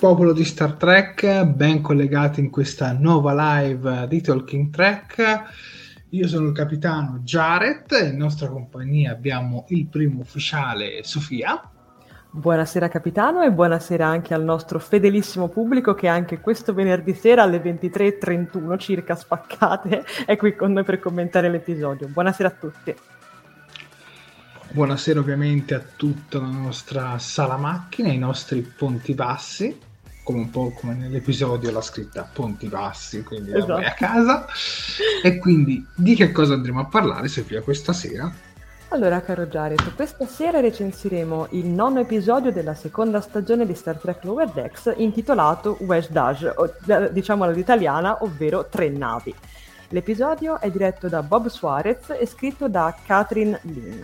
Popolo di Star Trek, ben collegati in questa nuova live di Talking Trek. Io sono il capitano Jared, in nostra compagnia abbiamo il primo ufficiale Sofia. Buonasera capitano e buonasera anche al nostro fedelissimo pubblico che anche questo venerdì sera alle 23.31 circa spaccate è qui con noi per commentare l'episodio. Buonasera a tutti. Buonasera ovviamente a tutta la nostra sala macchine, ai nostri ponti bassi, come un po' come nell'episodio la scritta ponti bassi, quindi esatto. vai a casa. E quindi di che cosa andremo a parlare Sofia questa sera? Allora, caro Jared, questa sera recensiremo il nono episodio della seconda stagione di Star Trek Lower Decks intitolato West Dash, o diciamo all'italiana, ovvero Tre navi. L'episodio è diretto da Bob Suarez e scritto da Catherine Lynn.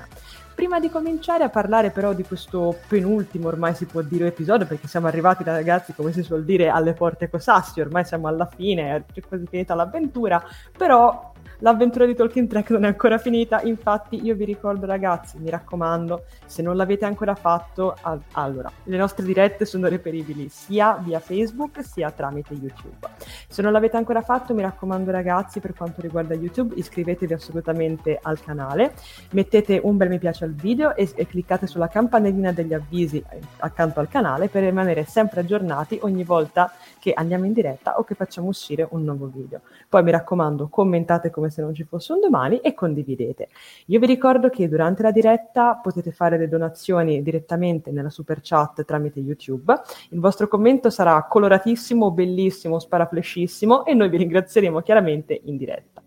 Prima di cominciare a parlare però di questo penultimo, ormai si può dire, episodio, perché siamo arrivati ragazzi, come si suol dire, alle porte cosassi, ormai siamo alla fine, è quasi finita l'avventura, però l'avventura di Talking Track non è ancora finita, infatti io vi ricordo ragazzi, mi raccomando, se non l'avete ancora fatto, al- allora, le nostre dirette sono reperibili sia via Facebook sia tramite YouTube. Se non l'avete ancora fatto, mi raccomando ragazzi, per quanto riguarda YouTube, iscrivetevi assolutamente al canale, mettete un bel mi piace al video e, e cliccate sulla campanellina degli avvisi eh, accanto al canale per rimanere sempre aggiornati ogni volta che andiamo in diretta o che facciamo uscire un nuovo video. Poi mi raccomando, commentate come se non ci fosse un domani e condividete. Io vi ricordo che durante la diretta potete fare le donazioni direttamente nella super chat tramite YouTube. Il vostro commento sarà coloratissimo, bellissimo, sparaflescissimo e noi vi ringrazieremo chiaramente in diretta.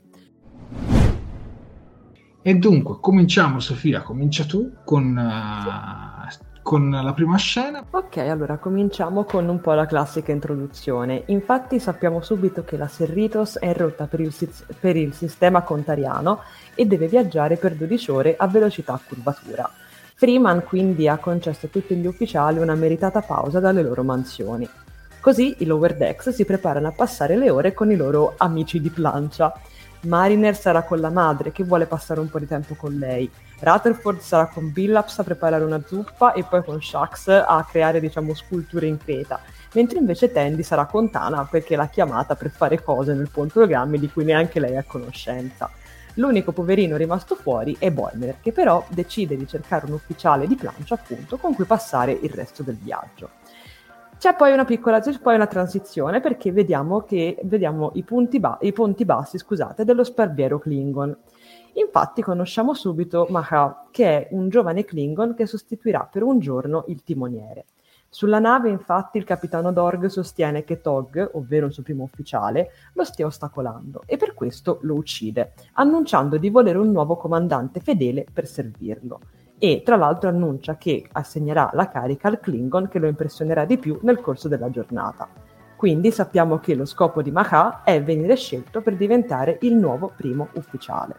E dunque, cominciamo Sofia, comincia tu con, uh, con la prima scena. Ok, allora cominciamo con un po' la classica introduzione. Infatti sappiamo subito che la Serritos è in rotta per il, per il sistema contariano e deve viaggiare per 12 ore a velocità curvatura. Freeman quindi ha concesso a tutti gli ufficiali una meritata pausa dalle loro mansioni. Così i Lower Decks si preparano a passare le ore con i loro amici di plancia. Mariner sarà con la madre che vuole passare un po' di tempo con lei. Rutherford sarà con Billups a preparare una zuppa e poi con Shax a creare diciamo sculture in creta. Mentre invece Tandy sarà con Tana perché l'ha chiamata per fare cose nel programmi di cui neanche lei è a conoscenza. L'unico poverino rimasto fuori è Boimler, che però decide di cercare un ufficiale di plancia, appunto, con cui passare il resto del viaggio. C'è poi una piccola, c'è poi una transizione perché vediamo, che, vediamo i, ba- i, ponti bassi scusate, dello sparviero Klingon. Infatti conosciamo subito Maha, che è un giovane Klingon che sostituirà per un giorno il timoniere. Sulla nave, infatti, il capitano Dorg sostiene che Tog, ovvero il suo primo ufficiale, lo stia ostacolando e per questo lo uccide, annunciando di volere un nuovo comandante fedele per servirlo e tra l'altro annuncia che assegnerà la carica al Klingon che lo impressionerà di più nel corso della giornata. Quindi sappiamo che lo scopo di Maha è venire scelto per diventare il nuovo primo ufficiale.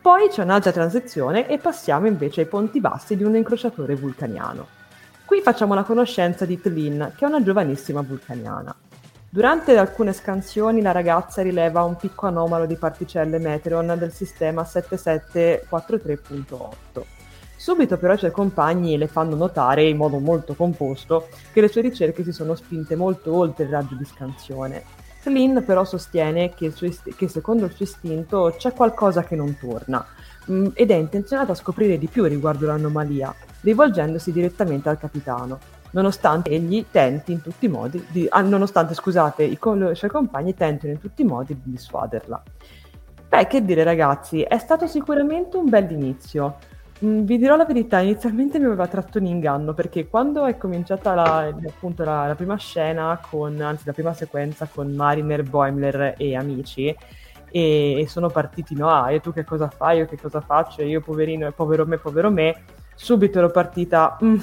Poi c'è un'altra transizione e passiamo invece ai ponti bassi di un incrociatore vulcaniano. Qui facciamo la conoscenza di Tlin, che è una giovanissima vulcaniana. Durante alcune scansioni la ragazza rileva un picco anomalo di particelle Meteron del sistema 7743.8 Subito però i suoi compagni le fanno notare in modo molto composto che le sue ricerche si sono spinte molto oltre il raggio di scansione. Flynn però sostiene che, ist- che secondo il suo istinto c'è qualcosa che non torna mh, mm, ed è intenzionato a scoprire di più riguardo l'anomalia, rivolgendosi direttamente al capitano, nonostante egli tenti in tutti i modi di, ah, nonostante scusate, i, co- suoi compagni tentino in tutti i modi di dissuaderla. Beh, che dire ragazzi, è stato sicuramente un bel inizio. Mm, vi dirò la verità, inizialmente mi aveva tratto in inganno perché quando è cominciata la, appunto la, la prima scena, con, anzi la prima sequenza con Mariner, Boimler e amici, e, e, sono partiti, no, ah, e tu che cosa fai, io che cosa faccio, io poverino, povero me, povero me, subito ero partita, mm,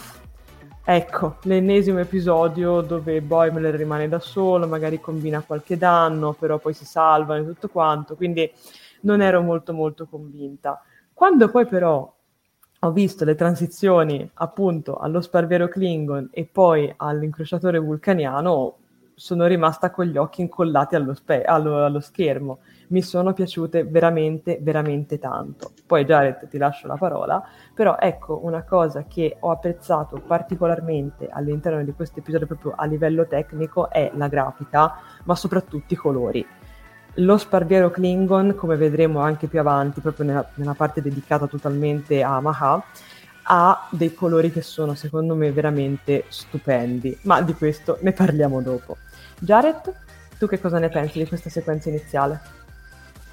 ecco, l'ennesimo episodio dove Boimler rimane da solo, magari combina qualche danno, però poi si salva e tutto quanto, quindi non ero molto molto convinta. Quando poi però ho visto le transizioni appunto allo sparviero Klingon e poi all'incrociatore vulcaniano, sono rimasta con gli occhi incollati allo, spe- allo, allo schermo. Mi sono piaciute veramente, veramente tanto. Poi Jared ti lascio la parola, però ecco una cosa che ho apprezzato particolarmente all'interno di questo episodio proprio a livello tecnico è la grafica, ma soprattutto i colori lo sparviero Klingon, come vedremo anche più avanti, proprio nella, nella parte dedicata totalmente a Maha, ha dei colori che sono secondo me veramente stupendi, ma di questo ne parliamo dopo. Jared, tu che cosa ne pensi di questa sequenza iniziale?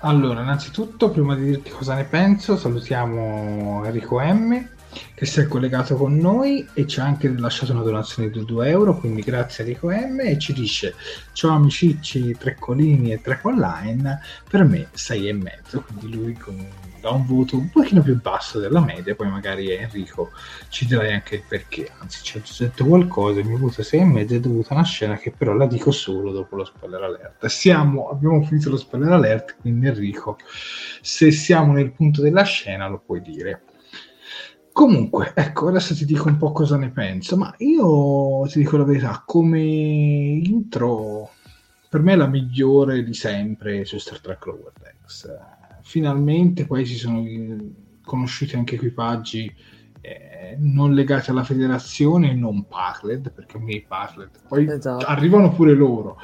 Allora, innanzitutto, prima di dirti cosa ne penso, salutiamo Enrico M che si è collegato con noi e ci ha anche lasciato una donazione di 2 euro, quindi grazie a Rico M e ci dice ciao amicicci Treccolini e Trecolline, per me 6 e mezzo, quindi lui con, dà un voto un pochino più basso della media, poi magari Enrico ci dirai anche il perché, anzi ci ha detto qualcosa, il mio voto 6 e mezzo è dovuto a una scena che però la dico solo dopo lo spoiler alert. Siamo, abbiamo finito lo spoiler alert, quindi Enrico, se siamo nel punto della scena lo puoi dire. Comunque, ecco, adesso ti dico un po' cosa ne penso, ma io ti dico la verità, come intro, per me è la migliore di sempre su Star Trek Lower Decks. Finalmente poi si sono conosciuti anche equipaggi eh, non legati alla federazione non Parled, perché a me i Parled poi esatto. arrivano pure loro,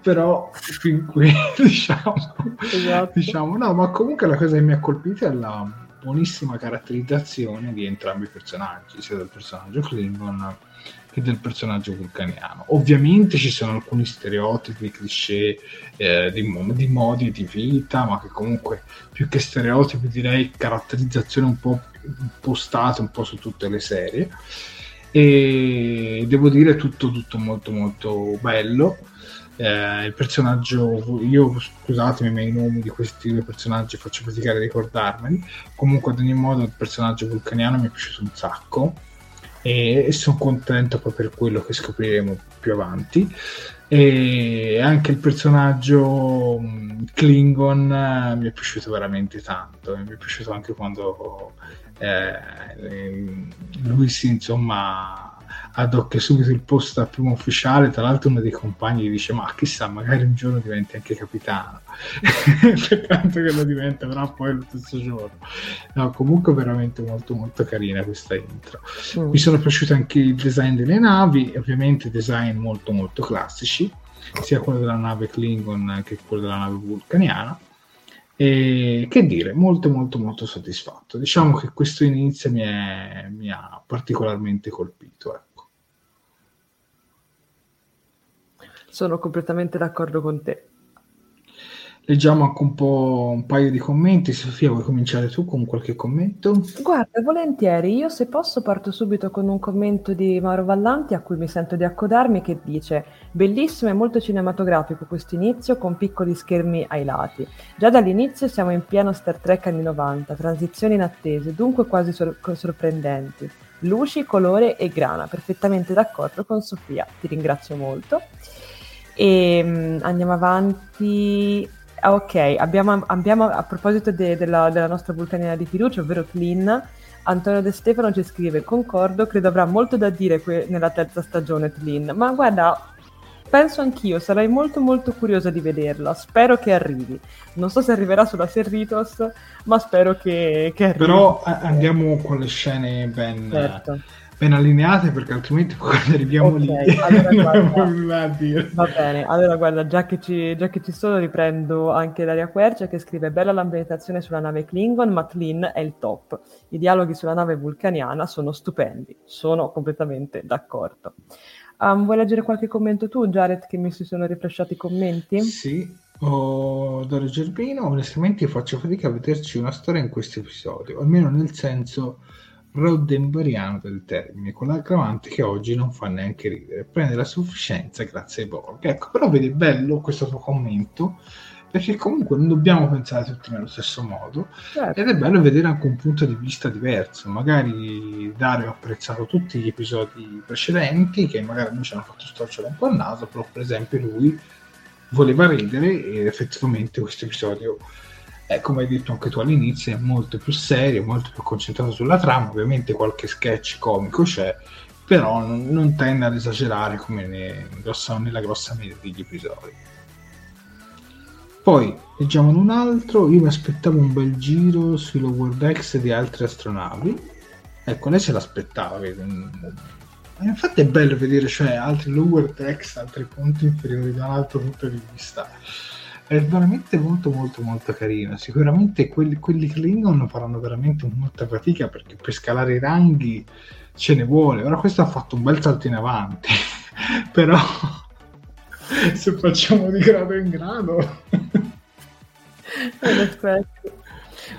però fin qui diciamo, esatto. diciamo, no, ma comunque la cosa che mi ha colpito è la buonissima caratterizzazione di entrambi i personaggi, sia del personaggio Klingon che del personaggio vulcaniano. Ovviamente ci sono alcuni stereotipi, cliché eh, di, di, modi di vita, ma che comunque più che stereotipi direi caratterizzazione un po' impostate un po' su tutte le serie. E devo dire tutto, tutto molto molto bello eh, il personaggio, io scusatemi ma i nomi di questi due personaggi faccio faticare a ricordarmeli, comunque ad ogni modo il personaggio vulcaniano mi è piaciuto un sacco, e, e sono contento poi per quello che scopriremo più avanti. E anche il personaggio mm, Klingon eh, mi è piaciuto veramente tanto. Mi è piaciuto anche quando eh, lui si insomma adocchia subito il posto al primo ufficiale tra l'altro uno dei compagni gli dice ma chissà magari un giorno diventi anche capitano tanto che lo diventa però poi lo stesso giorno no, comunque veramente molto molto carina questa intro mm. mi sono piaciuto anche il design delle navi ovviamente design molto molto classici sia quello della nave Klingon che quello della nave vulcaniana e che dire, molto molto molto soddisfatto. Diciamo che questo inizio mi, è, mi ha particolarmente colpito. Ecco. Sono completamente d'accordo con te. Leggiamo anche un po' un paio di commenti. Sofia, vuoi cominciare tu con qualche commento? Guarda, volentieri. Io se posso parto subito con un commento di Mauro Vallanti a cui mi sento di accodarmi che dice Bellissimo e molto cinematografico questo inizio con piccoli schermi ai lati. Già dall'inizio siamo in pieno Star Trek anni 90, transizioni inattese, dunque quasi sor- sorprendenti. Luci, colore e grana, perfettamente d'accordo con Sofia. Ti ringrazio molto. E um, andiamo avanti. Ah, ok, abbiamo, abbiamo a proposito de, della, della, nostra vulcaniera di fiducia, ovvero Tlin, Antonio De Stefano ci scrive, concordo, credo avrà molto da dire que- nella terza stagione Tlin, ma guarda, penso anch'io, sarei molto molto curiosa di vederla, spero che arrivi. Non so se arriverà sulla Serritos, ma spero che, che arrivi. Però a- andiamo con le scene ben... Certo ben allineate perché altrimenti quando arriviamo okay, lì allora guarda, va bene allora guarda già che, ci, già che ci sono riprendo anche Daria Quercia che scrive bella l'ambientazione sulla nave Klingon ma Tlin è il top. I dialoghi sulla nave vulcaniana sono stupendi. Sono completamente d'accordo. Um, vuoi leggere qualche commento tu Jared che mi si sono rifresciati i commenti? sì oh, Dario Gerbino onestamente faccio fatica a vederci una storia in questo episodio almeno nel senso roddenberriano del termine, con l'aggravante che oggi non fa neanche ridere, prende la sufficienza grazie ai Borg. Ecco, però vedi bello questo tuo commento, perché comunque non dobbiamo pensare tutti nello stesso modo, certo. ed è bello vedere anche un punto di vista diverso. Magari Dario ha apprezzato tutti gli episodi precedenti, che magari noi ci hanno fatto storcere un po' il naso, però per esempio lui voleva ridere ed effettivamente questo episodio eh, come hai detto anche tu all'inizio, è molto più serio, molto più concentrato sulla trama. Ovviamente qualche sketch comico c'è, però non, non tende ad esagerare come ne, grossa, nella grossa media degli episodi. Poi leggiamo un altro. Io mi aspettavo un bel giro sui Lower Decks di altre astronavi. Ecco, lei se l'aspettava, vedi. Infatti è bello vedere cioè, altri lower decks, altri punti inferiori da un altro punto di vista è veramente molto molto molto carino. Sicuramente quelli, quelli Klingon faranno veramente molta fatica perché per scalare i ranghi ce ne vuole. Ora questo ha fatto un bel salto in avanti però se facciamo di grado in grado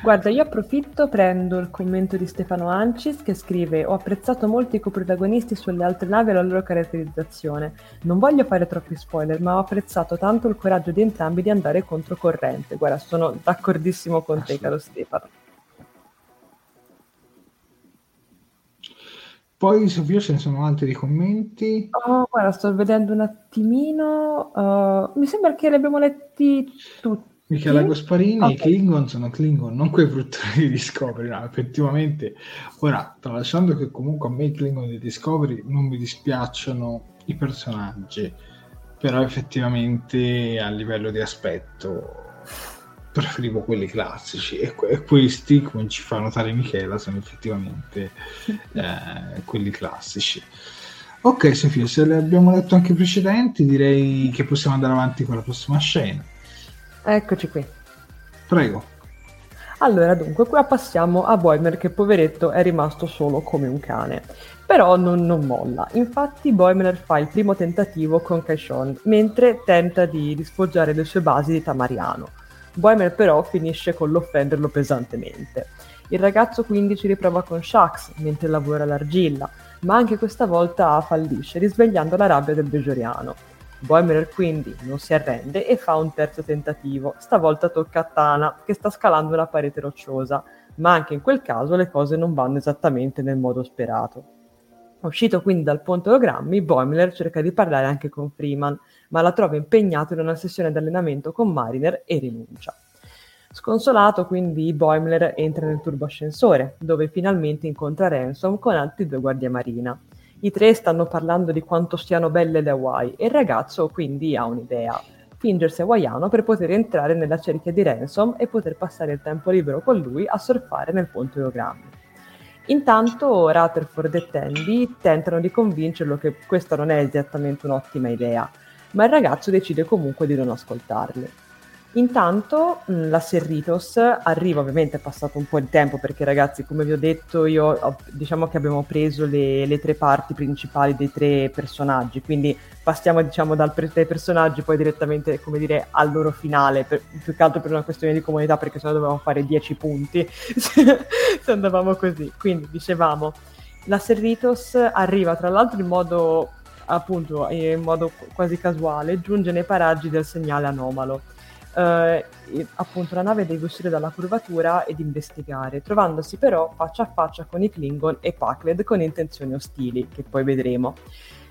Guarda, io approfitto, prendo il commento di Stefano Ancis che scrive: Ho apprezzato molto i coprotagonisti sulle altre navi e la loro caratterizzazione. Non voglio fare troppi spoiler, ma ho apprezzato tanto il coraggio di entrambi di andare controcorrente. Guarda, sono d'accordissimo con te, caro Stefano. Poi Sofia ce ne sono altri commenti. Oh, guarda, sto vedendo un attimino. Uh, mi sembra che li abbiamo letti tutti. Michela Gasparini, okay. i Klingon sono Klingon, non quei fruttori di Discovery, no, effettivamente. Ora, tralasciando che comunque a me i Klingon di Discovery non mi dispiacciono i personaggi, però effettivamente a livello di aspetto preferivo quelli classici e, e questi, come ci fa notare Michela, sono effettivamente eh, quelli classici. Ok Sofia, se le abbiamo letto anche i precedenti, direi che possiamo andare avanti con la prossima scena. Eccoci qui. Prego. Allora, dunque, qua passiamo a Boimer che poveretto è rimasto solo come un cane. Però non, non molla. Infatti Boimler fa il primo tentativo con Kaishon, mentre tenta di, di sfoggiare le sue basi di Tamariano. Boimer però finisce con l'offenderlo pesantemente. Il ragazzo quindi ci riprova con Shax mentre lavora l'argilla, ma anche questa volta fallisce, risvegliando la rabbia del Bejoriano. Boimler quindi non si arrende e fa un terzo tentativo. Stavolta tocca a Tana, che sta scalando una parete rocciosa, ma anche in quel caso le cose non vanno esattamente nel modo sperato. Uscito quindi dal ponte ologrammi, Boimler cerca di parlare anche con Freeman, ma la trova impegnato in una sessione di allenamento con Mariner e rinuncia. Sconsolato quindi Boimler entra nel turboscensore, dove finalmente incontra Ransom con altri due guardie marina. I tre stanno parlando di quanto siano belle le Hawaii e il ragazzo quindi ha un'idea. Fingersi hawaiano per poter entrare nella cerchia di Ransom e poter passare il tempo libero con lui a surfare nel ponte ologrammi. Intanto Rutherford e Tandy tentano di convincerlo che questa non è esattamente un'ottima idea, ma il ragazzo decide comunque di non ascoltarli. Intanto mh, la Serritos arriva, ovviamente è passato un po' di tempo perché ragazzi, come vi ho detto, io ho, diciamo che abbiamo preso le, le, tre parti principali dei tre personaggi, quindi passiamo diciamo dal pre- dai personaggi poi direttamente, come dire, al loro finale, per, più che altro per una questione di comunità perché sennò dovevamo fare 10 punti se andavamo così. Quindi dicevamo, la Serritos arriva tra l'altro in modo appunto in modo quasi casuale, giunge nei paraggi del segnale anomalo eh, appunto la nave deve uscire dalla curvatura ed investigare, trovandosi però faccia a faccia con i Klingon e Pakled con intenzioni ostili, che poi vedremo.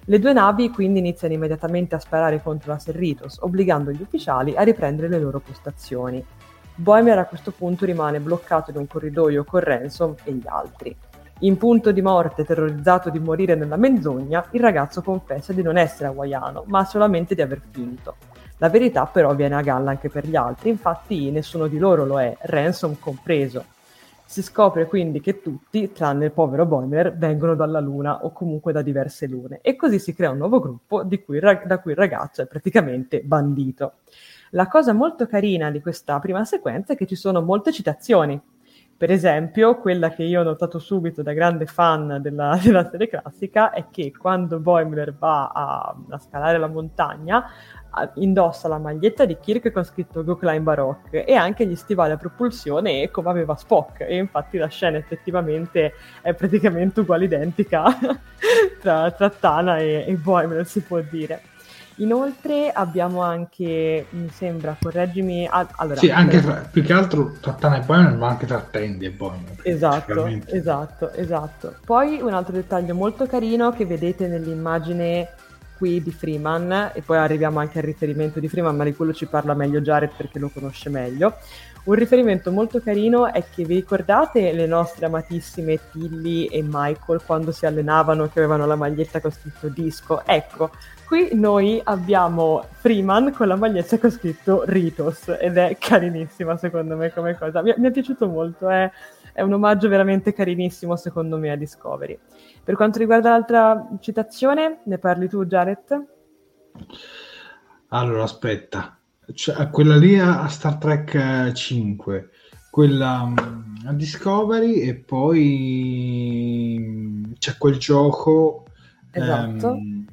Le due navi quindi iniziano immediatamente a sparare contro la Serritos, obbligando gli ufficiali a riprendere le loro postazioni. Boemer a questo punto rimane bloccato in un corridoio con Ransom e gli altri. In punto di morte, terrorizzato di morire nella menzogna, il ragazzo confessa di non essere hawaiano, ma solamente di aver finto. La verità però viene a galla anche per gli altri, infatti nessuno di loro lo è, Ransom compreso. Si scopre quindi che tutti, tranne il povero Boimer, vengono dalla Luna o comunque da diverse lune e così si crea un nuovo gruppo cui, da cui il ragazzo è praticamente bandito. La cosa molto carina di questa prima sequenza è che ci sono molte citazioni. Per esempio, quella che io ho notato subito da grande fan della, della serie classica è che quando Boimler va a, a scalare la montagna indossa la maglietta di Kirk con scritto Go Climb Baroque e anche gli stivali a propulsione come aveva Spock e infatti la scena effettivamente è praticamente uguale identica tra, tra, Tana e, e Boimler si può dire. Inoltre abbiamo anche, mi sembra, correggimi... allora, sì, anche tra, più che altro tra Tana e Boimler, ma anche tra Tandy e Boimler. Esatto, esatto, esatto. Poi un altro dettaglio molto carino che vedete nell'immagine qui di Freeman e poi arriviamo anche al riferimento di Freeman, ma di quello ci parla meglio Jared perché lo conosce meglio. Un riferimento molto carino è che vi ricordate le nostre amatissime Tilly e Michael quando si allenavano che avevano la maglietta con scritto disco? Ecco, qui noi abbiamo Freeman con la maglietta con scritto Ritos ed è carinissima secondo me come cosa. Mi, mi è piaciuto molto, è, è un omaggio veramente carinissimo secondo me a Discovery. Per quanto riguarda l'altra citazione, ne parli tu, Jared? Allora, aspetta. Cioè, quella lì a Star Trek 5, quella mm, a Discovery e poi c'è quel gioco esatto. ehm,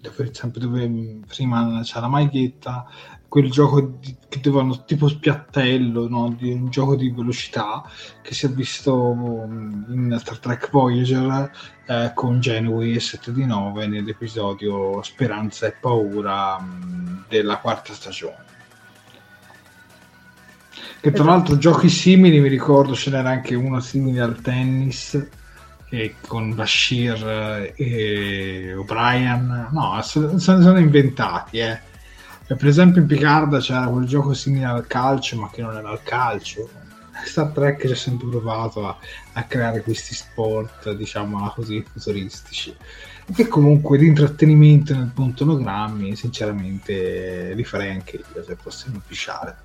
dove, sempre dove prima c'è la maglietta quel gioco di, che dovevano tipo spiattello, no? di un gioco di velocità che si è visto mm, in Star Trek Voyager eh, con Genui e 7 di 9 nell'episodio Speranza e Paura mh, mm, della quarta stagione. Che tra esatto. l'altro giochi simili, mi ricordo ce n'era anche uno simile al tennis e con Bashir e O'Brien, no, se ne sono inventati, eh cioè, per esempio in Picard c'era quel gioco simile al calcio, ma che non era il calcio. Star Trek ci ha sempre provato a, a creare questi sport, diciamo così, futuristici. Che comunque di intrattenimento nel punto onogrammi, sinceramente, li farei anche io se un ufficiale.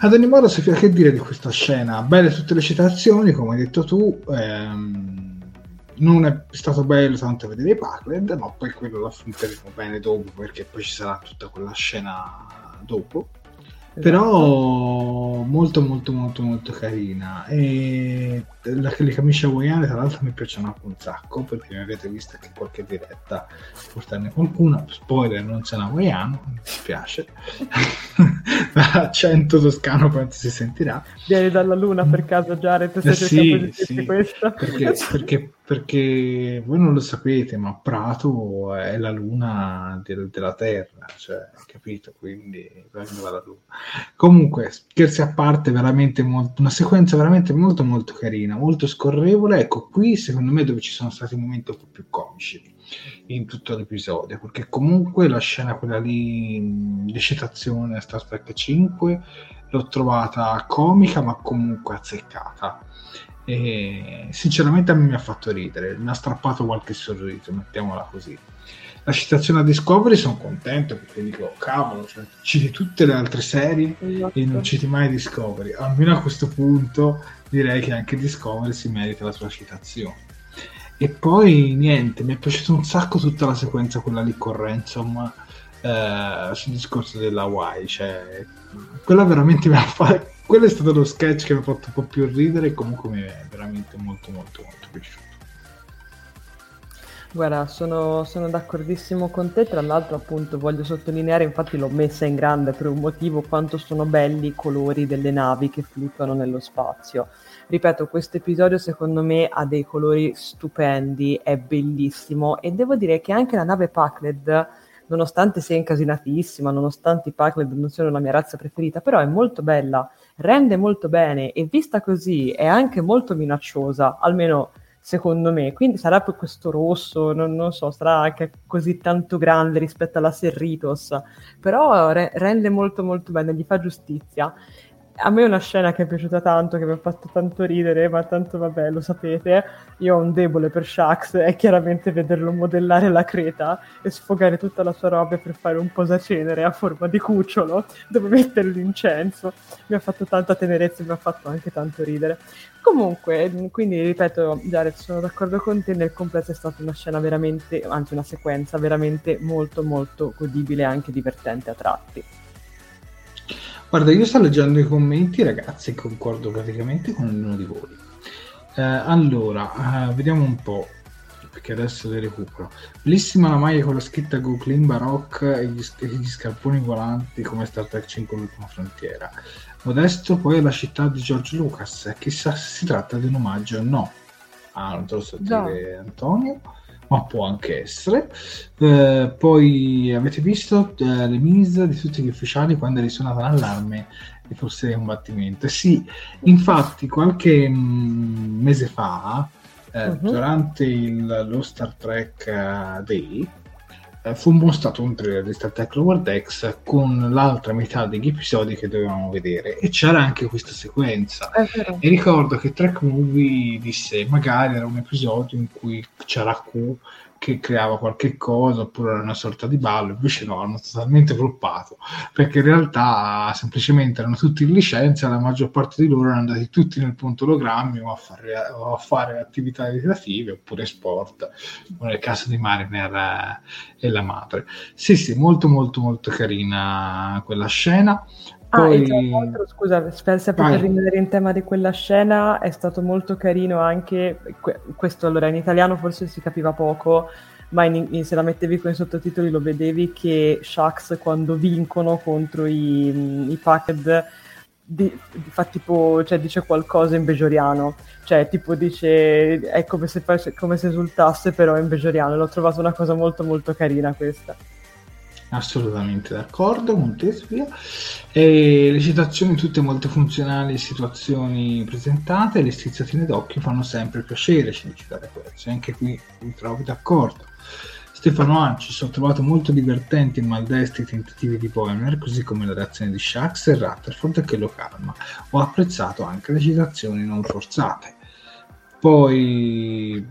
Ad ogni modo, Sofia, che dire di questa scena? Belle tutte le citazioni, come hai detto tu. Ehm non è stato bello tanto vedere i Packland, ma poi quello lo affronteremo bene dopo perché poi ci sarà tutta quella scena dopo. Esatto. Però molto molto molto molto carina. E la, le camicie hawaiane tra l'altro mi piacciono anche un sacco perché mi avete visto anche qualche diretta portarne qualcuna. Spoiler non c'è un hawaiano mi dispiace. L'accento toscano penso si sentirà. Vieni dalla luna per caso Jared se eh, sì, sì, perché, perché perché voi non lo sapete, ma Prato è la luna del, della Terra, cioè, capito? Quindi vengono la luna. Comunque, scherzi a parte, veramente molto, una sequenza veramente molto molto carina, molto scorrevole. Ecco, qui secondo me dove ci sono stati momenti un po' più comici in tutto l'episodio, perché comunque la scena quella lì di citazione a Star Trek 5 l'ho trovata comica, ma comunque azzeccata e sinceramente a me mi ha fatto ridere, mi ha strappato qualche sorriso, mettiamola così. La citazione a Discovery sono contento perché dico, cavolo, cioè, citi tutte le altre serie esatto. e non citi mai Discovery. Almeno a questo punto direi che anche Discovery si merita la sua citazione. E poi niente, mi è piaciuta un sacco tutta la sequenza, quella lì con Ransom eh, sul discorso della Hawaii, cioè quella veramente mi ha fatto quello è stato lo sketch che mi ha fatto un po' più ridere e comunque mi è veramente molto molto molto piaciuto. Guarda, sono, sono, d'accordissimo con te, tra l'altro appunto voglio sottolineare, infatti l'ho messa in grande per un motivo, quanto sono belli i colori delle navi che fluttuano nello spazio. Ripeto, questo episodio secondo me ha dei colori stupendi, è bellissimo e devo dire che anche la nave Packled nonostante sia incasinatissima, nonostante i Packled non siano la mia razza preferita, però è molto bella rende molto bene e vista così è anche molto minacciosa, almeno secondo me. Quindi sarà per questo rosso, non, non, so, sarà anche così tanto grande rispetto alla Serritos, però re- rende molto molto bene, gli fa giustizia a me è una scena che è piaciuta tanto, che mi ha fatto tanto ridere, ma tanto vabbè, lo sapete, io ho un debole per Shax e chiaramente vederlo modellare la creta e sfogare tutta la sua roba per fare un posacenere a forma di cucciolo dove mettere l'incenso. Mi ha fatto tanta tenerezza e mi ha fatto anche tanto ridere. Comunque, quindi ripeto, Jared, sono d'accordo con te, nel completo è stata una scena veramente, anzi una sequenza veramente molto molto godibile e anche divertente a tratti. Guarda, io sto leggendo i commenti, ragazzi, e concordo praticamente con ognuno di voi. Eh, allora, eh, vediamo un po', perché adesso le recupero. Bellissima la maglia con la scritta Go Clean Baroque e gli, e gli scarponi volanti come Star Trek 5 l'ultima frontiera. Modesto poi è la città di George Lucas, chissà se si tratta di un omaggio o no. Ah, non te lo so dire, Antonio ma può anche essere. Eh, poi avete visto eh, le mise di tutti gli ufficiali quando è risuonata l'allarme di forze di combattimento? Sì, infatti qualche mh, mm, mese fa, eh, uh-huh. durante il, lo Star Trek uh, Day, eh, fu mostrato un trailer di Star Trek Lower Decks con l'altra metà degli episodi che dovevamo vedere e c'era anche questa sequenza. E ricordo che Trek Movie disse magari era un episodio in cui c'era Q che creava qualche cosa oppure era una sorta di ballo, invece no, hanno totalmente floppato perché in realtà semplicemente erano tutti in licenza, la maggior parte di loro erano andati tutti nel punto ologrammi o a fare, o a fare attività ricreative oppure sport, nel caso di Mariner e la madre. Sì, sì, molto molto molto carina quella scena. Ah, Poi... Ah, e scusa, sempre per rimanere in tema di quella scena, è stato molto carino anche, questo allora in italiano forse si capiva poco, ma in, in, se la mettevi con i sottotitoli lo vedevi che Shax quando vincono contro i, i Packed di, fa tipo, cioè dice qualcosa in bejoriano, cioè tipo dice, è come se, come se esultasse però in bejoriano, l'ho trovato una cosa molto molto carina questa assolutamente d'accordo con te Sofia e le citazioni tutte molto funzionali e situazioni presentate le strizzatine d'occhio fanno sempre piacere ci dice questo anche qui mi trovo d'accordo. Stefano Anci ho trovato molto divertenti e maldestri i tentativi di Poemer così come la reazione di Shax e Rutherford che lo calma. Ho apprezzato anche le citazioni non forzate poi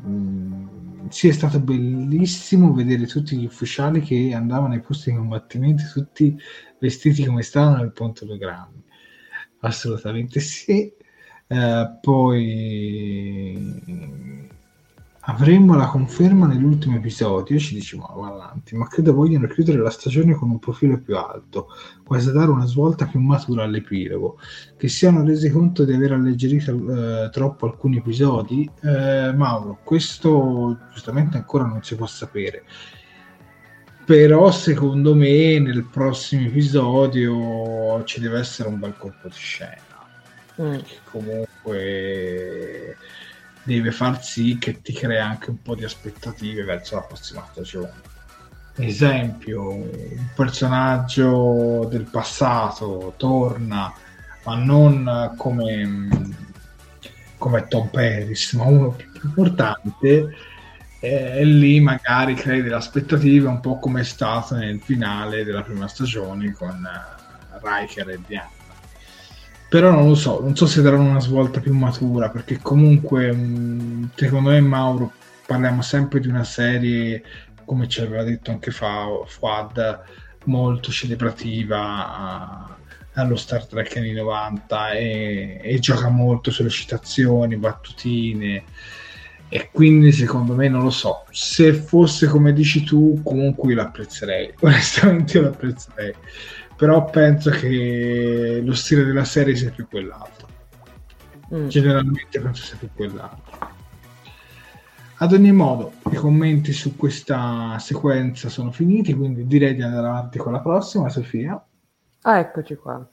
sì, è stato bellissimo vedere tutti gli ufficiali che andavano ai posti di combattimento, tutti vestiti come stavano nel ponte ologrammi. Assolutamente sì. Uh, poi Avremmo la conferma nell'ultimo episodio, ci dicevamo avanti, ma credo vogliano chiudere la stagione con un profilo più alto, quasi dare una svolta più matura all'epilogo. Che siano resi conto di aver alleggerito eh, troppo alcuni episodi? Eh, Mauro, questo giustamente ancora non si può sapere. Però secondo me nel prossimo episodio ci deve essere un bel colpo di scena. Mm. Perché comunque deve far sì che ti crea anche un po' di aspettative verso la prossima stagione. Esempio, un personaggio del passato torna, ma non come, come Tom Paris, ma uno più importante, e lì magari crei delle aspettative un po' come è stato nel finale della prima stagione con Riker e Diana però non lo so, non so se daranno una svolta più matura, perché comunque mh, secondo me Mauro parliamo sempre di una serie, come ci aveva detto anche Fuad, molto celebrativa allo Star Trek anni 90 e, e gioca molto sulle citazioni, battutine. E quindi secondo me non lo so. Se fosse come dici tu comunque io l'apprezzerei onestamente io l'apprezzerei però penso che lo stile della serie sia più quell'altro. Mm. Generalmente penso sia più quell'altro. Ad ogni modo, i commenti su questa sequenza sono finiti, quindi direi di andare avanti con la prossima, Sofia. Ah, eccoci qua.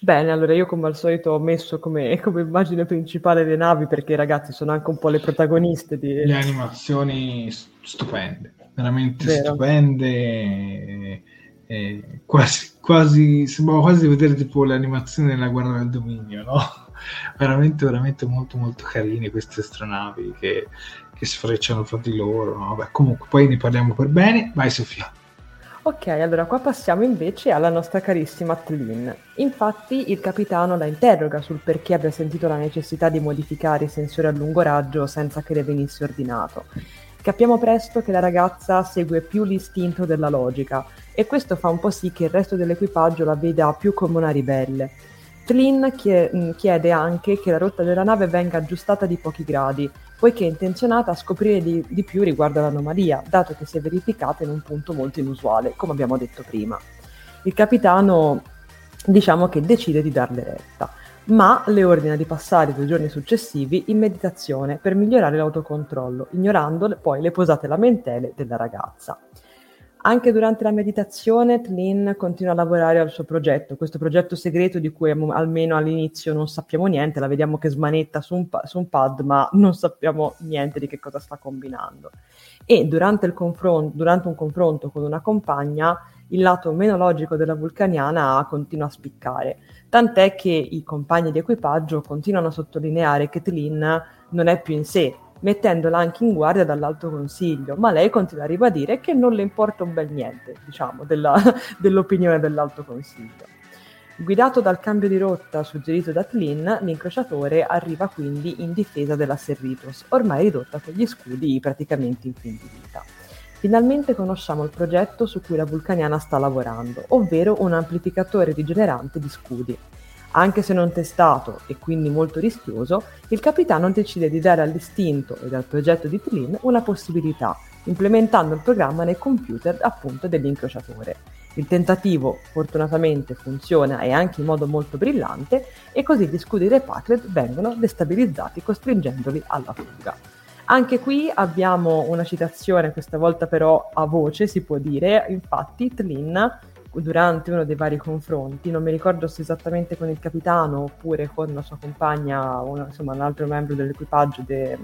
Bene, allora io come al solito ho messo come, come, immagine principale le navi perché ragazzi sono anche un po' le protagoniste di... Le animazioni stupende, veramente Vero. stupende eh, quasi, quasi, sembrava quasi vedere tipo le animazioni della guerra del dominio, no? veramente, veramente molto, molto carine queste astronavi che, che sfrecciano fra di loro. No? Beh, comunque, poi ne parliamo per bene. Vai, Sofia. Ok, allora qua passiamo invece alla nostra carissima Tlin. Infatti il capitano la interroga sul perché abbia sentito la necessità di modificare i sensori a lungo raggio senza che le venisse ordinato. Capiamo presto che la ragazza segue più l'istinto della logica e questo fa un po' sì che il resto dell'equipaggio la veda più come una ribelle. Flynn mm, chiede anche che la rotta della nave venga aggiustata di pochi gradi, poiché è intenzionata a scoprire di, di più riguardo all'anomalia, dato che si è verificata in un punto molto inusuale, come abbiamo detto prima. Il capitano diciamo che decide di darle retta, ma le ordina di passare i due giorni successivi in meditazione per migliorare l'autocontrollo, ignorando poi le posate lamentele della ragazza. Anche durante la meditazione Tlin continua a lavorare al suo progetto, questo progetto segreto di cui almeno all'inizio non sappiamo niente, la vediamo che smanetta su un, su un pad, ma non sappiamo niente di che cosa sta combinando. E durante, confron- durante un confronto con una compagna, il lato meno logico della vulcaniana continua a spiccare, tant'è che i compagni di equipaggio continuano a sottolineare che Tlin non è più in sé, mettendola anche in guardia dall'alto consiglio, ma lei continua a ribadire che non le importa un bel niente, diciamo, della, dell'opinione dell'alto consiglio. Guidato dal cambio di rotta suggerito da Tlin, l'incrociatore arriva quindi in difesa della Serritos, ormai ridotta con gli scudi praticamente in fin di vita. Finalmente conosciamo il progetto su cui la vulcaniana sta lavorando, ovvero un amplificatore rigenerante di scudi. Anche se non testato e quindi molto rischioso, il capitano decide di dare all'istinto e al progetto di Tlin una possibilità, implementando il programma nei computer appunto dell'incrociatore. Il tentativo fortunatamente funziona e anche in modo molto brillante e così gli scudi Repacklet vengono destabilizzati costringendoli alla fuga. Anche qui abbiamo una citazione, questa volta però a voce si può dire, infatti Tlin durante uno dei vari confronti, non mi ricordo se esattamente con il capitano oppure con la sua compagna o insomma un altro membro dell'equipaggio de,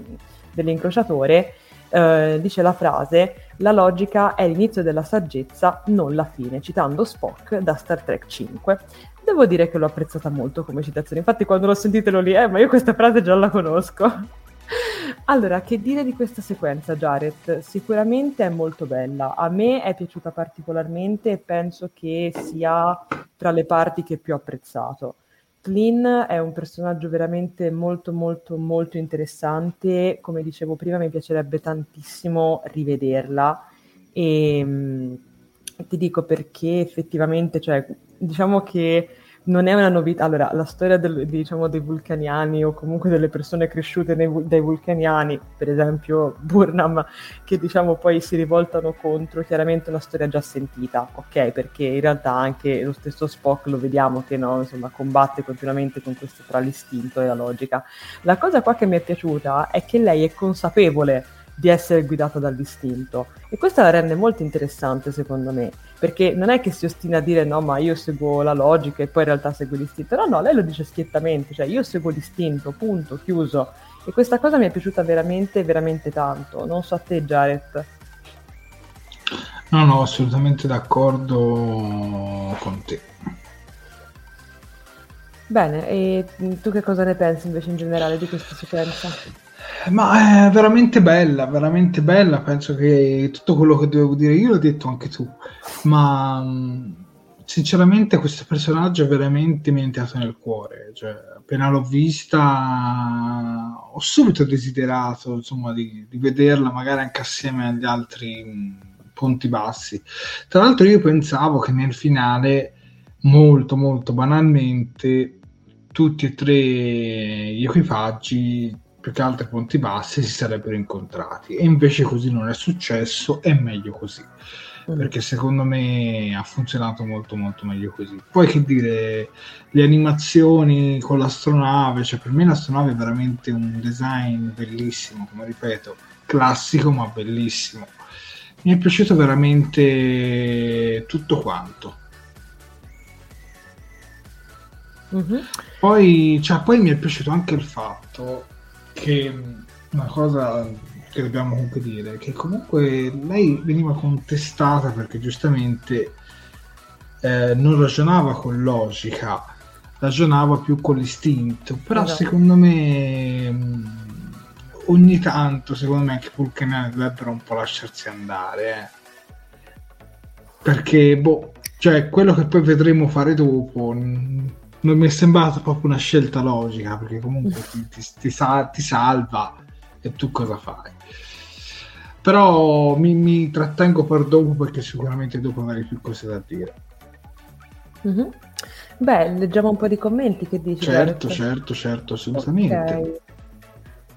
dell'incrociatore, eh, dice la frase la logica è l'inizio della saggezza, non la fine, citando Spock da Star Trek 5. Devo dire che l'ho apprezzata molto come citazione, infatti quando l'ho sentita lì, eh, ma io questa frase già la conosco. Allora, che dire di questa sequenza, Jared? Sicuramente è molto bella. A me è piaciuta particolarmente e penso che sia tra le parti che più ho apprezzato. Flynn è un personaggio veramente molto molto molto interessante, come dicevo prima mi piacerebbe tantissimo rivederla e mh, ti dico perché effettivamente, cioè, diciamo che non è una novità. Allora, la storia del, diciamo, dei vulcaniani o comunque delle persone cresciute nei, dai vulcaniani, per esempio Burnham, che diciamo poi si rivoltano contro, chiaramente è una storia già sentita, ok? Perché in realtà anche lo stesso Spock lo vediamo che no, insomma, combatte continuamente con questo tra l'istinto e la logica. La cosa qua che mi è piaciuta è che lei è consapevole di essere guidata dall'istinto e questa la rende molto interessante secondo me perché non è che si ostina a dire no ma io seguo la logica e poi in realtà seguo l'istinto no no lei lo dice schiettamente cioè io seguo l'istinto punto chiuso E questa cosa mi è piaciuta veramente, veramente tanto. Non so a te, Jared. No, no, assolutamente d'accordo con te. Bene, e tu che cosa ne pensi invece in generale di questa sequenza? Ma è veramente bella, veramente bella. Penso che tutto quello che dovevo dire io l'ho detto anche tu. Ma sinceramente questo personaggio veramente mi è entrato nel cuore. Cioè, appena l'ho vista ho subito desiderato insomma, di, di vederla magari anche assieme agli altri punti bassi. Tra l'altro io pensavo che nel finale molto molto banalmente tutti e tre gli equipaggi più che altro punti bassi si sarebbero incontrati. E invece così non è successo è meglio così. Mm. perché secondo me ha funzionato molto molto meglio così. Poi che dire le animazioni con l'astronave cioè per me l'astronave è veramente un design bellissimo come ripeto classico ma bellissimo. Mi è piaciuto veramente tutto quanto. Mm-hmm. Poi, cioè, poi mi è piaciuto anche il fatto che una cosa che dobbiamo comunque dire che comunque lei veniva contestata perché giustamente eh, non ragionava con logica, ragionava più con l'istinto. Però esatto. secondo me mm, ogni tanto, secondo me anche Pulcanani dovrebbero un po' lasciarsi andare. Eh. Perché, boh, cioè, quello che poi vedremo fare dopo non mi è sembrata proprio una scelta logica perché comunque ti, ti, ti, sa, ti salva e tu cosa fai però mi, mi, trattengo per dopo perché sicuramente dopo avrai più cose da dire mm-hmm. beh leggiamo un po' di commenti che dici certo certo certo assolutamente okay.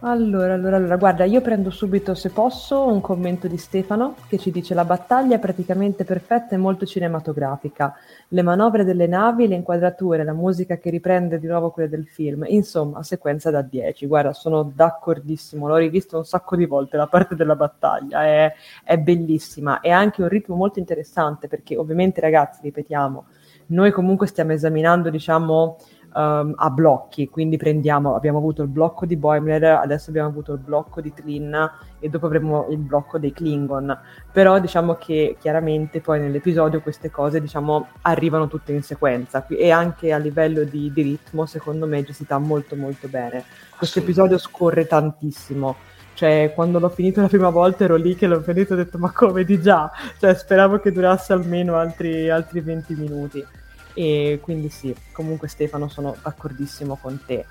Allora, allora, allora, guarda, io prendo subito, se posso, un commento di Stefano che ci dice la battaglia è praticamente perfetta e molto cinematografica. Le manovre delle navi, le inquadrature, la musica che riprende di nuovo quelle del film, insomma, sequenza da 10. Guarda, sono d'accordissimo, l'ho rivisto un sacco di volte la parte della battaglia, è, è bellissima e ha anche un ritmo molto interessante perché ovviamente ragazzi, ripetiamo, noi comunque stiamo esaminando, diciamo um, a blocchi, quindi prendiamo, abbiamo avuto il blocco di Boimler, adesso abbiamo avuto il blocco di Trin e dopo avremo il blocco dei Klingon, però diciamo che chiaramente poi nell'episodio queste cose diciamo arrivano tutte in sequenza. E anche a livello di, di ritmo secondo me sta molto molto bene. Questo episodio scorre tantissimo. Cioè quando l'ho finito la prima volta ero lì che l'ho finito e ho detto ma come di già? Cioè speravo che durasse almeno altri, altri 20 minuti e quindi sì, comunque Stefano sono d'accordissimo con te.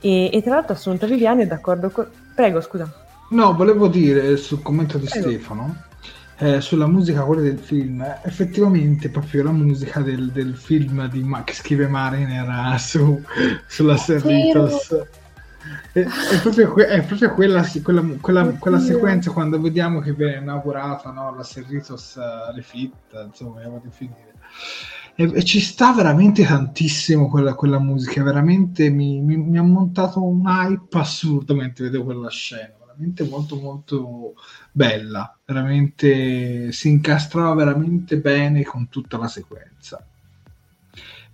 E, e tra l'altro Assunta Viviani è d'accordo con... Prego, scusa. No, volevo dire sul commento di Prego. Stefano, eh, sulla musica quella del film, effettivamente proprio la musica del, del film di che scrive Mariner su, sulla Cerritos. È, è, proprio, que- è proprio quella, quella, quella, quella, sequenza quando vediamo che viene inaugurata no, la Cerritos uh, Refit, insomma, andiamo a definire e, ci sta veramente tantissimo quella, quella musica, veramente mi, mi, mi, ha montato un hype assurdo mentre vedevo quella scena, veramente molto molto bella, veramente si incastrava veramente bene con tutta la sequenza.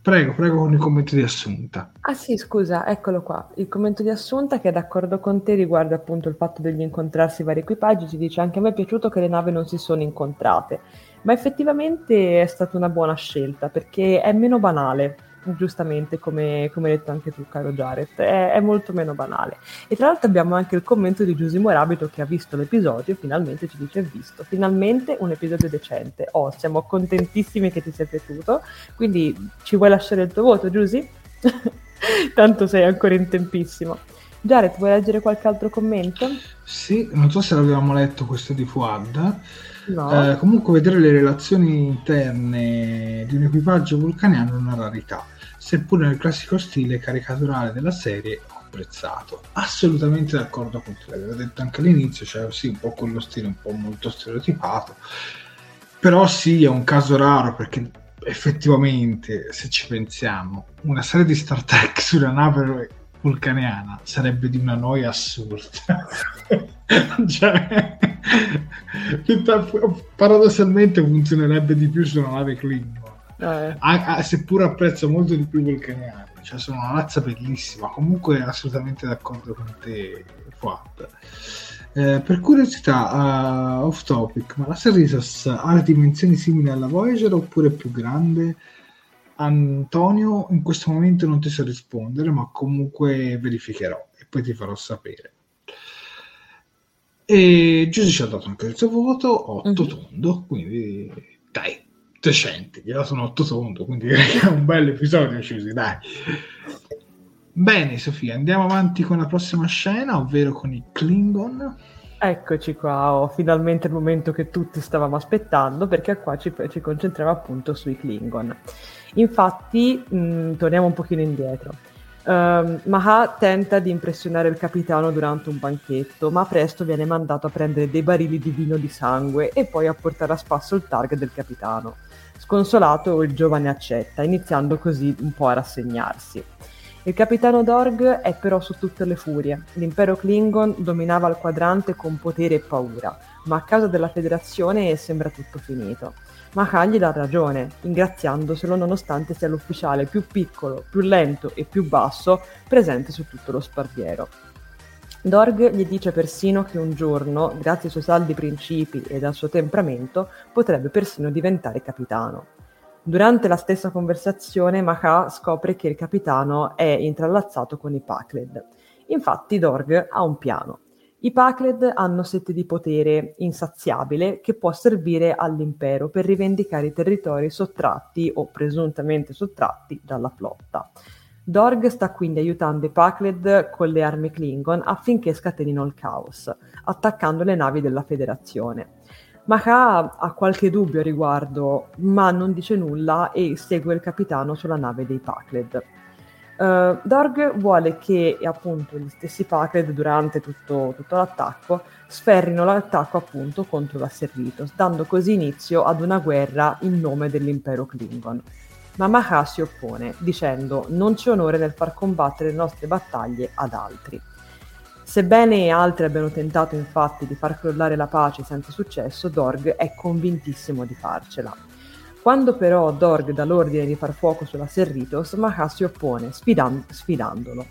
Prego, prego con il commento di Assunta. Ah sì, scusa, eccolo qua. Il commento di Assunta che è d'accordo con te riguardo appunto il fatto degli incontrarsi vari equipaggi, ci dice anche a me è piaciuto che le navi non si sono incontrate ma effettivamente è stata una buona scelta perché è meno banale, giustamente come, come hai detto anche tu caro Jared, è, è, molto meno banale. E tra l'altro abbiamo anche il commento di Giusy Morabito che ha visto l'episodio, finalmente ci dice visto, finalmente un episodio decente, oh siamo contentissimi che ti sia piaciuto, quindi ci vuoi lasciare il tuo voto Giusy? Tanto sei ancora in tempissimo. Jared, vuoi leggere qualche altro commento? Sì, non so se l'avevamo letto questo di Fuad. No. Eh, comunque vedere le relazioni interne di un equipaggio vulcaniano è una rarità, seppur nel classico stile caricaturale della serie ho apprezzato. Assolutamente d'accordo con te, l'avevo detto anche all'inizio, cioè sì, un po' quello stile un po' molto stereotipato, però sì, è un caso raro perché effettivamente, se ci pensiamo, una serie di Star Trek sulla nave vulcaniana sarebbe di una noia assurda. cioè, paradossalmente funzionerebbe di più su una nave Klingon. Eh. A, a, seppur apprezzo molto di più i vulcaniani, cioè sono una razza bellissima, comunque assolutamente d'accordo con te, Fuat. Eh, per curiosità, uh, off topic, ma la Cerritos ha dimensioni simili alla Voyager oppure più grande? Antonio, in questo momento non ti so rispondere, ma comunque verificherò e poi ti farò sapere. E Giusy ci ha dato anche il suo voto, 8 mm-hmm. tondo, quindi dai, decente, gli ha dato un 8 tondo, quindi è un bel episodio Giusy, dai. Bene Sofia, andiamo avanti con la prossima scena, ovvero con i Klingon. Eccoci qua, oh, finalmente il momento che tutti stavamo aspettando perché qua ci, ci concentriamo appunto sui Klingon. Infatti, mh, mm, torniamo un pochino indietro. Uh, Maha tenta di impressionare il capitano durante un banchetto, ma presto viene mandato a prendere dei barili di vino di sangue e poi a portare a spasso il target del capitano. Sconsolato, il giovane accetta, iniziando così un po' a rassegnarsi. Il capitano Dorg è però su tutte le furie. L'impero Klingon dominava il quadrante con potere e paura, ma a causa della federazione sembra tutto finito. Ma Khan gli dà ragione, ingraziandoselo nonostante sia l'ufficiale più piccolo, più lento e più basso presente su tutto lo sparviero. Dorg gli dice persino che un giorno, grazie ai suoi saldi principi e al suo temperamento, potrebbe persino diventare capitano. Durante la stessa conversazione, Maha scopre che il capitano è intrallazzato con i Pakled. Infatti Dorg ha un piano. I Pakled hanno sete di potere insaziabile che può servire all'impero per rivendicare i territori sottratti o presuntamente sottratti dalla flotta. Dorg sta quindi aiutando i Pakled con le armi Klingon affinché scatenino il caos, attaccando le navi della Federazione. Maha ha qualche dubbio a riguardo, ma non dice nulla e segue il capitano sulla nave dei Pakled. Uh, Dorg vuole che appunto gli stessi Pakled durante tutto, tutto, l'attacco sferrino l'attacco appunto contro la Serritos, dando così inizio ad una guerra in nome dell'impero Klingon. Ma Maha si oppone, dicendo non c'è onore nel far combattere le nostre battaglie ad altri. Sebbene altri abbiano tentato infatti di far crollare la pace senza successo, Dorg è convintissimo di farcela. Quando però Dorg dà l'ordine di far fuoco sulla Serritos, Maha si oppone, sfidan- sfidandolo.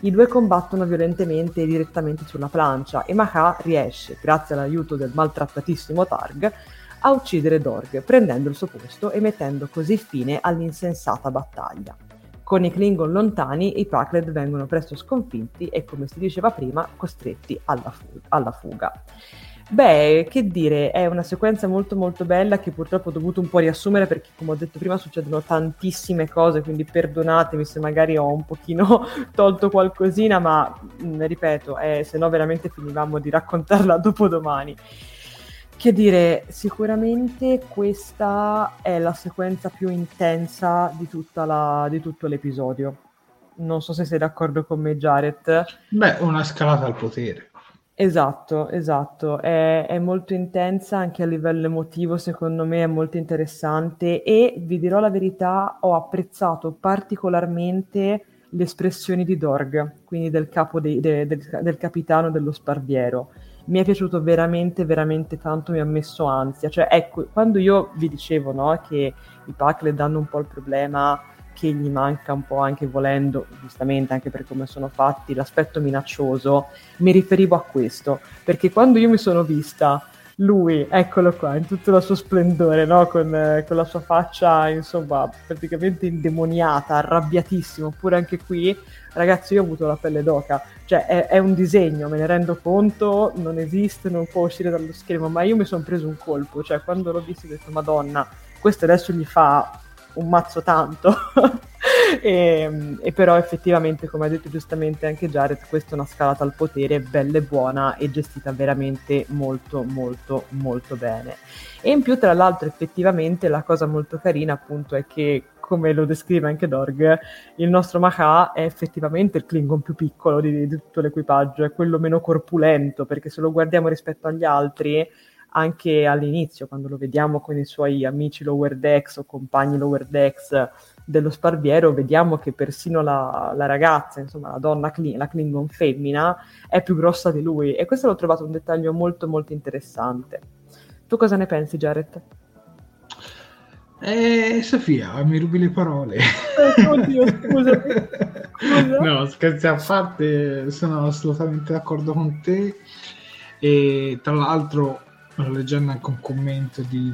I due combattono violentemente e direttamente sulla plancia e Maha riesce, grazie all'aiuto del maltrattatissimo Targ, a uccidere Dorg, prendendo il suo posto e mettendo così fine all'insensata battaglia. Con i Klingon lontani, i Pakled vengono presto sconfitti e, come si diceva prima, costretti alla, fu- alla fuga. Beh, che dire, è una sequenza molto molto bella che purtroppo ho dovuto un po' riassumere perché come ho detto prima succedono tantissime cose, quindi perdonatemi se magari ho un pochino tolto qualcosina, ma mh, ripeto, eh, se no veramente finivamo di raccontarla dopo domani. Che dire, sicuramente questa è la sequenza più intensa di, la, di, tutto l'episodio. Non so se sei d'accordo con me, Jared. Beh, una scalata al potere. Esatto, esatto. È, è, molto intensa anche a livello emotivo, secondo me è molto interessante e vi dirò la verità, ho apprezzato particolarmente le espressioni di Dorg, quindi del capo dei, de, del, del capitano dello sparviero mi è piaciuto veramente, veramente tanto, mi ha messo ansia. Cioè, ecco, quando io vi dicevo no, che i pack le danno un po' il problema che gli manca un po' anche volendo, giustamente anche per come sono fatti, l'aspetto minaccioso, mi riferivo a questo, perché quando io mi sono vista lui, eccolo qua, in tutto il suo splendore, no? con, eh, con, la sua faccia, insomma, praticamente indemoniata, arrabbiatissimo, oppure anche qui, ragazzi, io ho avuto la pelle d'oca, cioè è, è, un disegno, me ne rendo conto, non esiste, non può uscire dallo schermo, ma io mi sono preso un colpo, cioè quando l'ho visto ho detto, madonna, questo adesso gli fa un mazzo tanto. e, e, però effettivamente, come ha detto giustamente anche Jared, questa è una scalata al potere bella e buona e gestita veramente molto molto molto bene. E in più, tra l'altro, effettivamente la cosa molto carina appunto è che come lo descrive anche Dorg, il nostro Maha è effettivamente il Klingon più piccolo di, di tutto l'equipaggio, è quello meno corpulento, perché se lo guardiamo rispetto agli altri, anche all'inizio, quando lo vediamo con i suoi amici Lower Decks o compagni Lower Decks dello Sparviero, vediamo che persino la, la ragazza, insomma la donna, la Klingon femmina, è più grossa di lui e questo l'ho trovato un dettaglio molto molto interessante. Tu cosa ne pensi, Jared? Eh, Sofia, mi rubi le parole. Eh, oddio, scusa. scusa. No, scherzi a parte, sono assolutamente d'accordo con te. E tra l'altro, leggendo anche un commento di,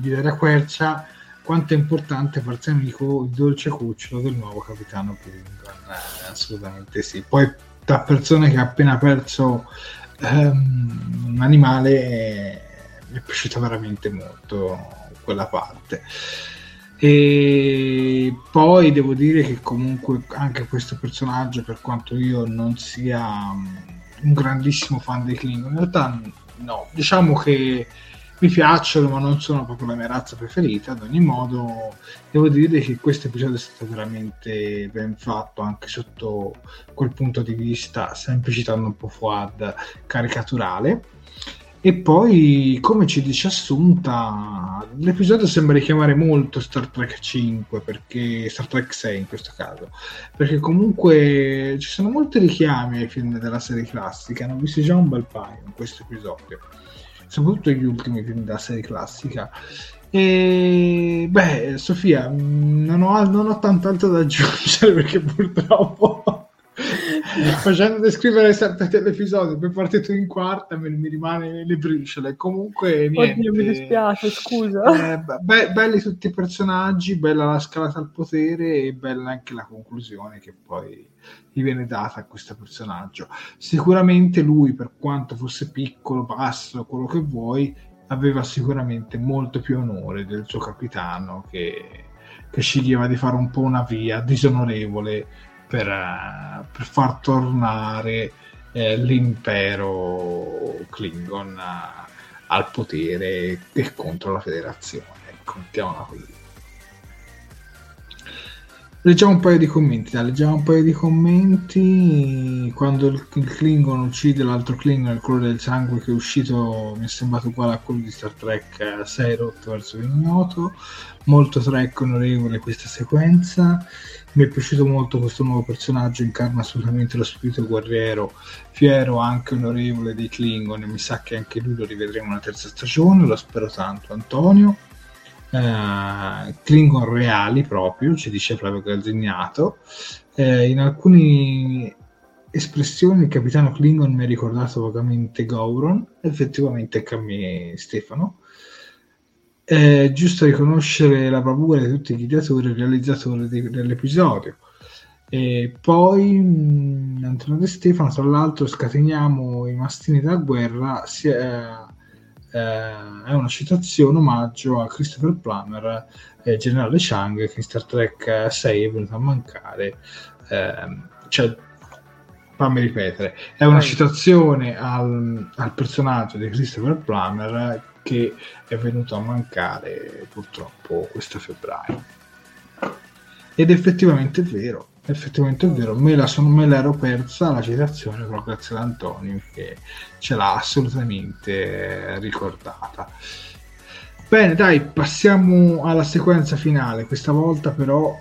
di Dera Quercia, quanto è importante farsi amico il dolce cucciolo del nuovo capitano Klingon. Eh, assolutamente sì. Poi da persone che ha appena perso um, un animale eh, mi è piaciuta veramente molto quella parte. E poi devo dire che comunque anche questo personaggio, per quanto io non sia un grandissimo fan dei Klingon, in realtà no, diciamo che mi piacciono, ma non sono proprio la mia razza preferita. Ad ogni modo, devo dire che questo episodio è stato veramente ben fatto, anche sotto quel punto di vista, sempre citando un po' Fuad, caricaturale. E poi, come ci dice Assunta, l'episodio sembra richiamare molto Star Trek 5, perché Star Trek 6 in questo caso, perché comunque ci sono molti richiami ai film della serie classica, hanno visto già un bel paio in questo episodio, soprattutto gli ultimi film della serie classica. E beh, Sofia, non ho, non ho tanto altro da aggiungere perché purtroppo facendo descrivere sempre l'episodio poi partito in quarta mi, mi rimane le briciole. Comunque niente Oddio, mi dispiace scusa. Eh, be- belli tutti i personaggi bella la scalata al potere e bella anche la conclusione che poi gli viene data a questo personaggio. Sicuramente lui per quanto fosse piccolo basso quello che vuoi aveva sicuramente molto più onore del suo capitano che, che sceglieva di fare un po' una via disonorevole per, per far tornare eh, l'impero Klingon uh, al potere e contro la federazione. Ecco, mettiamola così. Leggiamo un paio di commenti, dai, leggiamo un paio di commenti. Quando il, Klingon uccide l'altro Klingon, il colore del sangue che è uscito mi è sembrato uguale a quello di Star Trek 6 rotto verso l'ignoto. Molto Trek onorevole questa sequenza. Mi è piaciuto molto questo nuovo personaggio, incarna assolutamente lo spirito guerriero, fiero, anche onorevole dei Klingon. E mi sa che anche lui lo rivedremo nella terza stagione, lo spero tanto, Antonio. Uh, Klingon reali proprio, ci dice Flavio Gazzignato. Uh, in alcune espressioni il capitano Klingon mi ha ricordato vagamente Gauron, effettivamente anche a me Stefano. È giusto riconoscere la bravura di tutti gli ideatori e realizzatori di, dell'episodio. E poi mh, Antonio De Stefano, tra l'altro, scateniamo i mastini da guerra. Si è, eh, è una citazione, omaggio a Christopher Plummer, eh, generale Chang, che in Star Trek 6 è venuto a mancare. Eh, cioè, fammi ripetere, è una citazione al, al personaggio di Christopher Plummer che è venuto a mancare purtroppo questo febbraio. Ed effettivamente è vero, effettivamente è vero, me, la sono, me l'ero persa la citazione però grazie ad Antonio che ce l'ha assolutamente ricordata. Bene, dai, passiamo alla sequenza finale. Questa volta però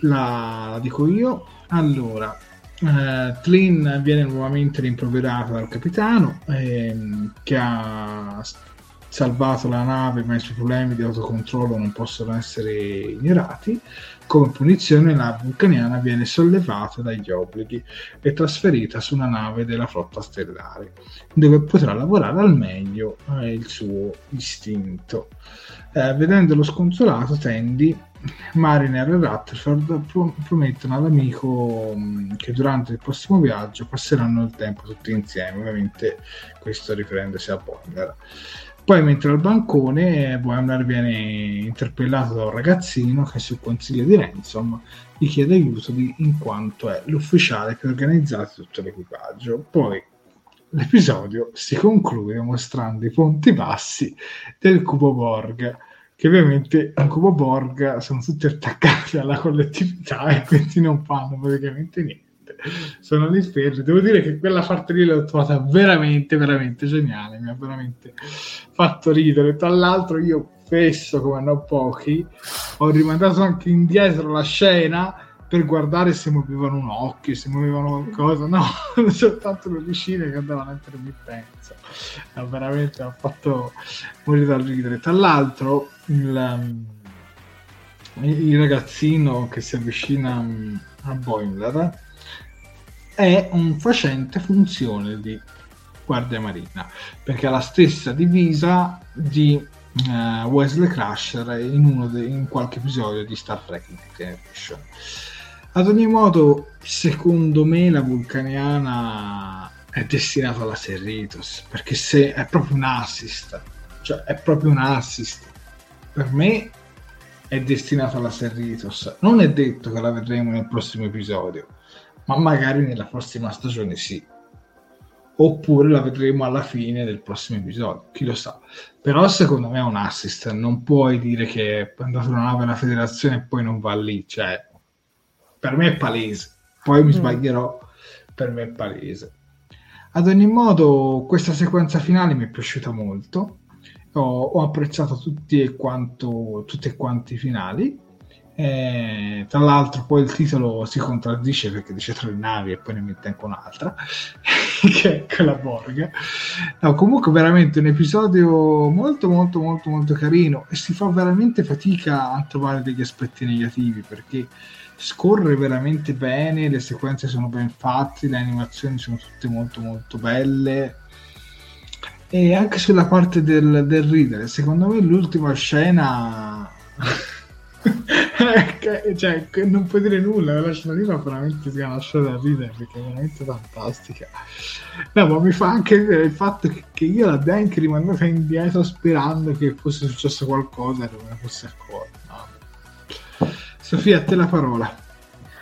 la, la dico io. Allora, eh, Tlin viene nuovamente rimproverato dal capitano ehm, che ha salvato la nave ma i suoi problemi di autocontrollo non possono essere ignorati. Come punizione la vulcaniana viene sollevata dagli obblighi e trasferita su una nave della flotta stellare, dove potrà lavorare al meglio eh, il suo istinto. Eh, vedendo lo sconsolato, Tandy, Mariner e Rutherford promettono all'amico mm, che durante il prossimo viaggio passeranno il tempo tutti insieme. Ovviamente questo riprendendosi a Boiler. Poi, mentre al bancone, Boimler viene interpellato da un ragazzino che, sul consiglio di Ransom, gli chiede aiuto di, in quanto è l'ufficiale che organizza tutto l'equipaggio. Poi l'episodio si conclude mostrando i ponti bassi del cubo Borg, che ovviamente in cubo Borg sono tutti attaccati alla collettività e quindi non fanno praticamente niente sono lì. Devo dire che quella parte lì l'ho trovata veramente, veramente geniale. Mi ha veramente fatto ridere. Tra l'altro, io spesso, come non pochi, ho rimandato anche indietro la scena per guardare se muovevano un occhio, se muovevano qualcosa. No, soltanto le vicine che andavano a intermittenza. No, veramente ha fatto morire dal ridere. Tra l'altro, il il ragazzino che si avvicina mm, a Boimler è un facente funzione di Guardia Marina perché ha la stessa divisa di uh, Wesley Crusher in, de- in, qualche episodio di Star Trek Generation. Ad ogni modo, secondo me la vulcaniana è destinata alla Serritos perché se è proprio un assist, cioè è proprio un assist. Per me è destinata alla Serritos. Non è detto che la vedremo nel prossimo episodio, ma magari nella prossima stagione sì. Oppure la vedremo alla fine del prossimo episodio, chi lo sa. Però secondo me è un assist, non puoi dire che è andato una nave alla federazione e poi non va lì, cioè per me è palese. Poi mi mm. sbaglierò, per me è palese. Ad ogni modo, questa sequenza finale mi è piaciuta molto ho, ho apprezzato tutti e, quanto, tutti e quanti i finali. Eh, tra l'altro, poi il titolo si contraddice perché dice tre navi e poi ne mette anche un'altra, che è quella Borg. No, comunque, veramente un episodio molto, molto, molto, molto carino e si fa veramente fatica a trovare degli aspetti negativi perché scorre veramente bene, le sequenze sono ben fatte, le animazioni sono tutte molto, molto belle e anche sulla parte del, del ridere, secondo me l'ultima scena... cioè, non puoi dire nulla, la scena lì ma veramente si lascia da ridere perché è veramente fantastica. No, ma mi fa anche ridere il fatto che, io la Dank rimandata indietro sperando che fosse successo qualcosa e non me ne fosse accorto. No. Sofia, a te la parola.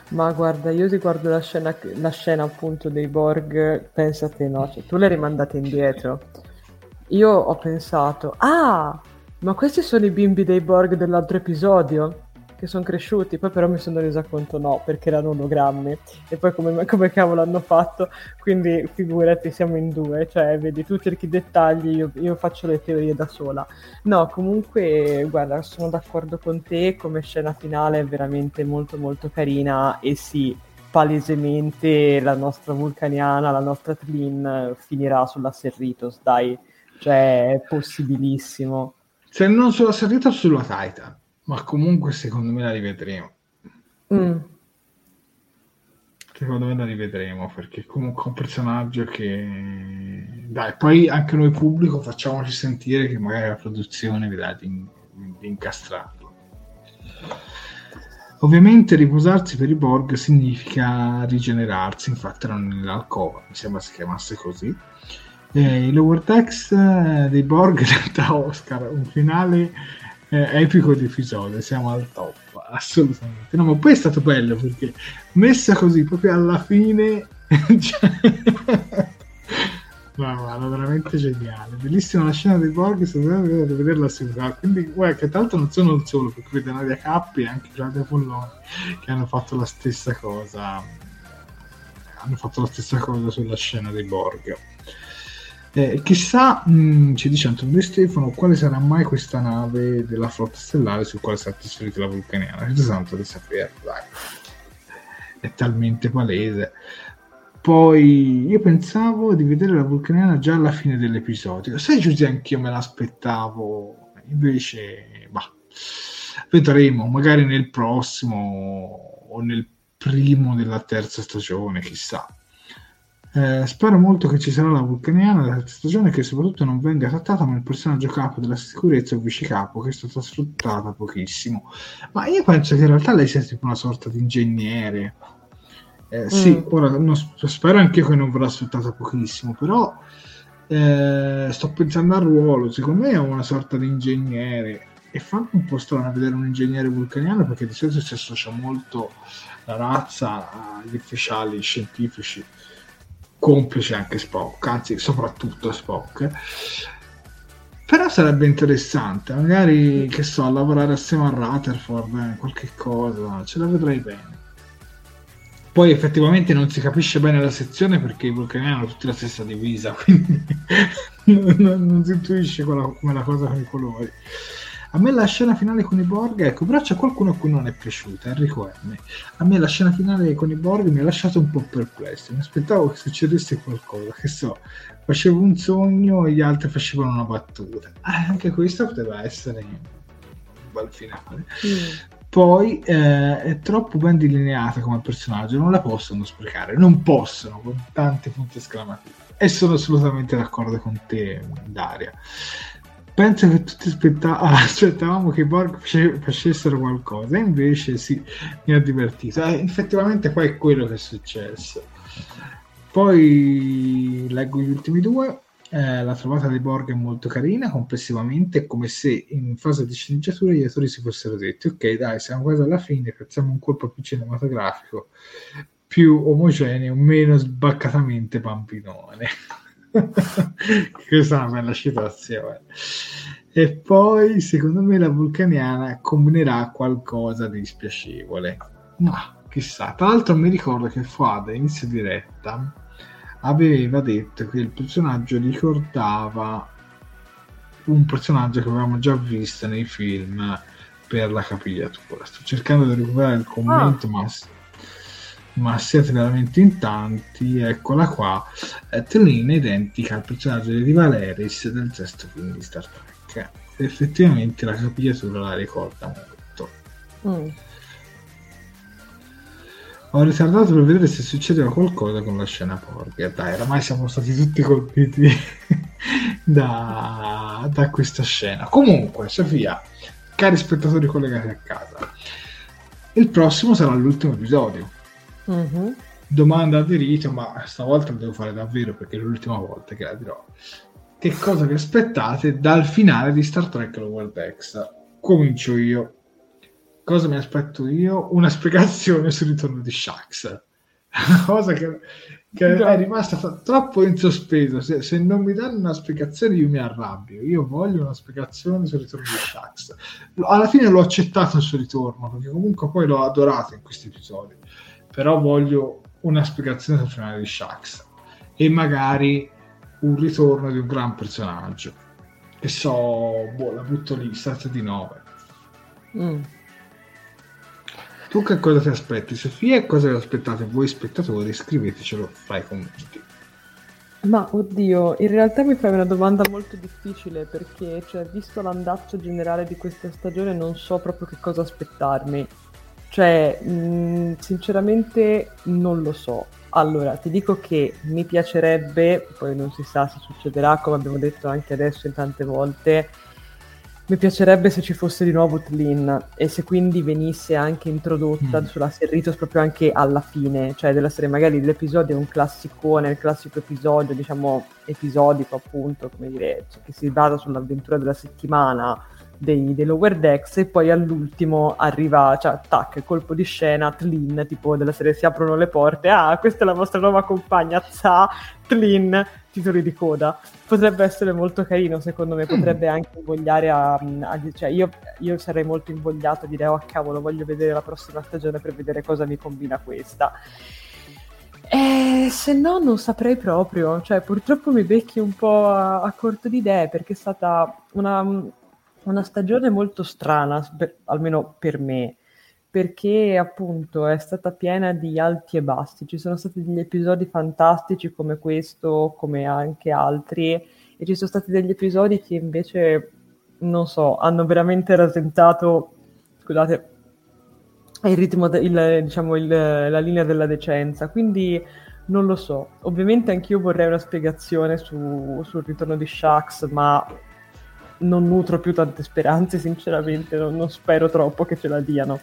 Ma guarda, io ti guardo la scena, la scena appunto dei Borg, pensa a te, no? Cioè, tu l'hai rimandata indietro io ho pensato, ah, ma questi sono i bimbi dei Borg dell'altro episodio? Che sono cresciuti, poi però mi sono resa conto no, perché erano ologrammi. E poi come, come cavolo hanno fatto? Quindi figurati, siamo in due, cioè vedi, tu cerchi dettagli, io, io faccio le teorie da sola. No, comunque, guarda, sono d'accordo con te, come scena finale è veramente molto molto carina e sì, palesemente la nostra vulcaniana, la nostra Tlin finirà sulla Serritos, dai cioè, è possibilissimo. Se non sulla salita o sulla Titan, ma comunque secondo me la rivedremo. Mm. Secondo me la rivedremo perché comunque è un personaggio che dai, poi anche noi pubblico facciamoci sentire che magari la produzione vedrà di, di incastrarlo. Ovviamente riposarsi per i Borg significa rigenerarsi, infatti erano nell'alcova, mi sembra si chiamasse così eh, il Lower Text eh, dei Borg da Oscar, un finale eh, epico di episodio, siamo al top, assolutamente. No, ma poi è stato bello perché messa così proprio alla fine... cioè... No, guarda, veramente geniale. Bellissima la scena dei Borg, se dovete vederla subito. Quindi, guarda, che tra l'altro non sono il solo, perché vede Nadia Cappi e anche Claudia Polloni che hanno fatto la stessa cosa. Hanno fatto la stessa cosa sulla scena dei Borg. Eh, chissà, mh, mm, ci dice Antonio De Stefano, quale sarà mai questa nave della flotta stellare su quale sarà trasferita la vulcaniana? È interessante di sapere, dai. È talmente palese. Poi io pensavo di vedere la vulcaniana già alla fine dell'episodio. Sai, Giuseppe, anch'io me l'aspettavo. Invece, bah, vedremo, magari nel prossimo o nel primo della terza stagione, chissà. Eh, spero molto che ci sarà la vulcaniana della stagione che soprattutto non venga trattata come il personaggio capo della sicurezza o vice capo che è stata sfruttata pochissimo. Ma io penso che in realtà lei sia tipo una sorta di ingegnere. Eh, mm. Sì, ora non, spero anch'io che non verrà sfruttata pochissimo, però eh, sto pensando al ruolo, secondo me è una sorta di ingegnere e fa un po' strano vedere un ingegnere vulcaniano perché di solito si associa molto la razza agli ufficiali scientifici complice anche Spock, anzi soprattutto Spock. Però sarebbe interessante, magari che so, lavorare assieme a Rutherford, eh, qualche cosa, ce la vedrei bene. Poi effettivamente non si capisce bene la sezione perché i vulcani hanno tutti la stessa divisa, quindi non, non, si intuisce come la cosa con i colori. A me la scena finale con i Borg, ecco, però c'è qualcuno a cui non è piaciuta, Enrico M. A me la scena finale con i Borg mi ha lasciato un po' perplesso. Mi aspettavo che succedesse qualcosa, che so, facevo un sogno e gli altri facevano una battuta. Eh, anche questo poteva essere un bel finale. Mm. poi eh, è troppo ben delineata come personaggio, non la possono sprecare, non possono con tanti punti esclamativi. E sono assolutamente d'accordo con te, Daria. Penso che tutti aspetta- aspettavamo che i Borg facessero qualcosa, invece sì, mi ha divertito. Eh, effettivamente poi è quello che è successo. Poi leggo gli ultimi due. Eh, la trovata dei Borg è molto carina, complessivamente è come se in fase di sceneggiatura gli attori si fossero detti ok dai siamo quasi alla fine, facciamo un colpo più cinematografico, più omogeneo, meno sbaccatamente bambinone. Questa è una bella citazione. E poi secondo me la vulcaniana combinerà qualcosa di spiacevole. Ma chissà, tra l'altro mi ricordo che Fuad inizio diretta aveva detto che il personaggio ricordava un personaggio che avevamo già visto nei film per la capigliatura. Sto cercando di recuperare il commento, ah. ma, ma siete veramente in tanti. Eccola qua. Eh, Trelina è identica al personaggio di Valeris del sesto film di Star Trek. Effettivamente la capigliatura la ricorda molto. Mm. Ho ritardato per vedere se succedeva qualcosa con la scena porca. Dai, oramai siamo stati tutti colpiti da, da questa scena. Comunque, Sofia, cari spettatori collegati a casa, il prossimo sarà l'ultimo episodio. Mm-hmm. Domanda di rito, ma stavolta lo devo fare davvero perché è l'ultima volta che la dirò. Che cosa vi aspettate dal finale di Star Trek Lower Decks? Comincio io cosa mi aspetto io? Una spiegazione sul ritorno di Shax. Una cosa che, che è rimasta troppo in sospeso. Se, se, non mi danno una spiegazione, io mi arrabbio. Io voglio una spiegazione sul ritorno di Shax. Alla fine l'ho accettato il suo ritorno, perché comunque poi l'ho adorato in questi episodi. Però voglio una spiegazione sul finale di Shax. E magari un ritorno di un gran personaggio. Che so, boh, la butto lì, stata di 9. Mm. Tu che cosa ti aspetti, Sofia? E cosa vi aspettate voi spettatori? Scrivetecelo fra i commenti. Ma oddio, in realtà mi fai una domanda molto difficile perché, cioè, visto l'andazzo generale di questa stagione, non so proprio che cosa aspettarmi. Cioè, mh, sinceramente non lo so. Allora, ti dico che mi piacerebbe, poi non si sa se succederà, come abbiamo detto anche adesso in tante volte, mi piacerebbe se ci fosse di nuovo Tlin e se quindi venisse anche introdotta mm. sulla Serritos proprio anche alla fine, cioè della serie magari l'episodio è un classicone, il classico episodio, diciamo episodico appunto, come dire, cioè, che si basa sull'avventura della settimana dei, dei lower decks e poi all'ultimo arriva, cioè, tac, colpo di scena, Tlin, tipo della serie si aprono le porte, ah, questa è la vostra nuova compagna, za, Tlin, titoli di coda. Potrebbe essere molto carino, secondo me, potrebbe anche invogliare a... a cioè, io, io, sarei molto invogliato a dire, oh cavolo, voglio vedere la prossima stagione per vedere cosa mi combina questa. Eh, se no non saprei proprio, cioè purtroppo mi becchi un po' a, a corto di idee perché è stata una, una stagione molto strana, per, almeno per me, perché appunto è stata piena di alti e bassi. Ci sono stati degli episodi fantastici come questo, come anche altri, e ci sono stati degli episodi che invece, non so, hanno veramente rasentato, scusate, il ritmo, de- il, diciamo, il, la linea della decenza. Quindi non lo so. Ovviamente anch'io vorrei una spiegazione su, sul ritorno di Shax, ma non nutro più tante speranze, sinceramente, non, non spero troppo che ce la diano.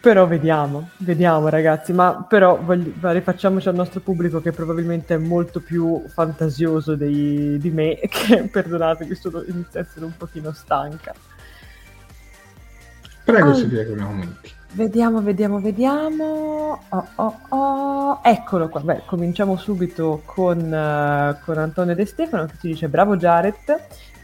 Però vediamo, vediamo ragazzi, ma però voglio, rifacciamoci al nostro pubblico che probabilmente è molto più fantasioso dei, di me, che perdonatemi, sono, inizio a essere un pochino stanca. Prego, allora, Silvia, i commenti. Vediamo, vediamo, vediamo. Oh, oh, oh. Eccolo qua. Beh, cominciamo subito con, uh, con Antonio De Stefano che ci dice bravo Jared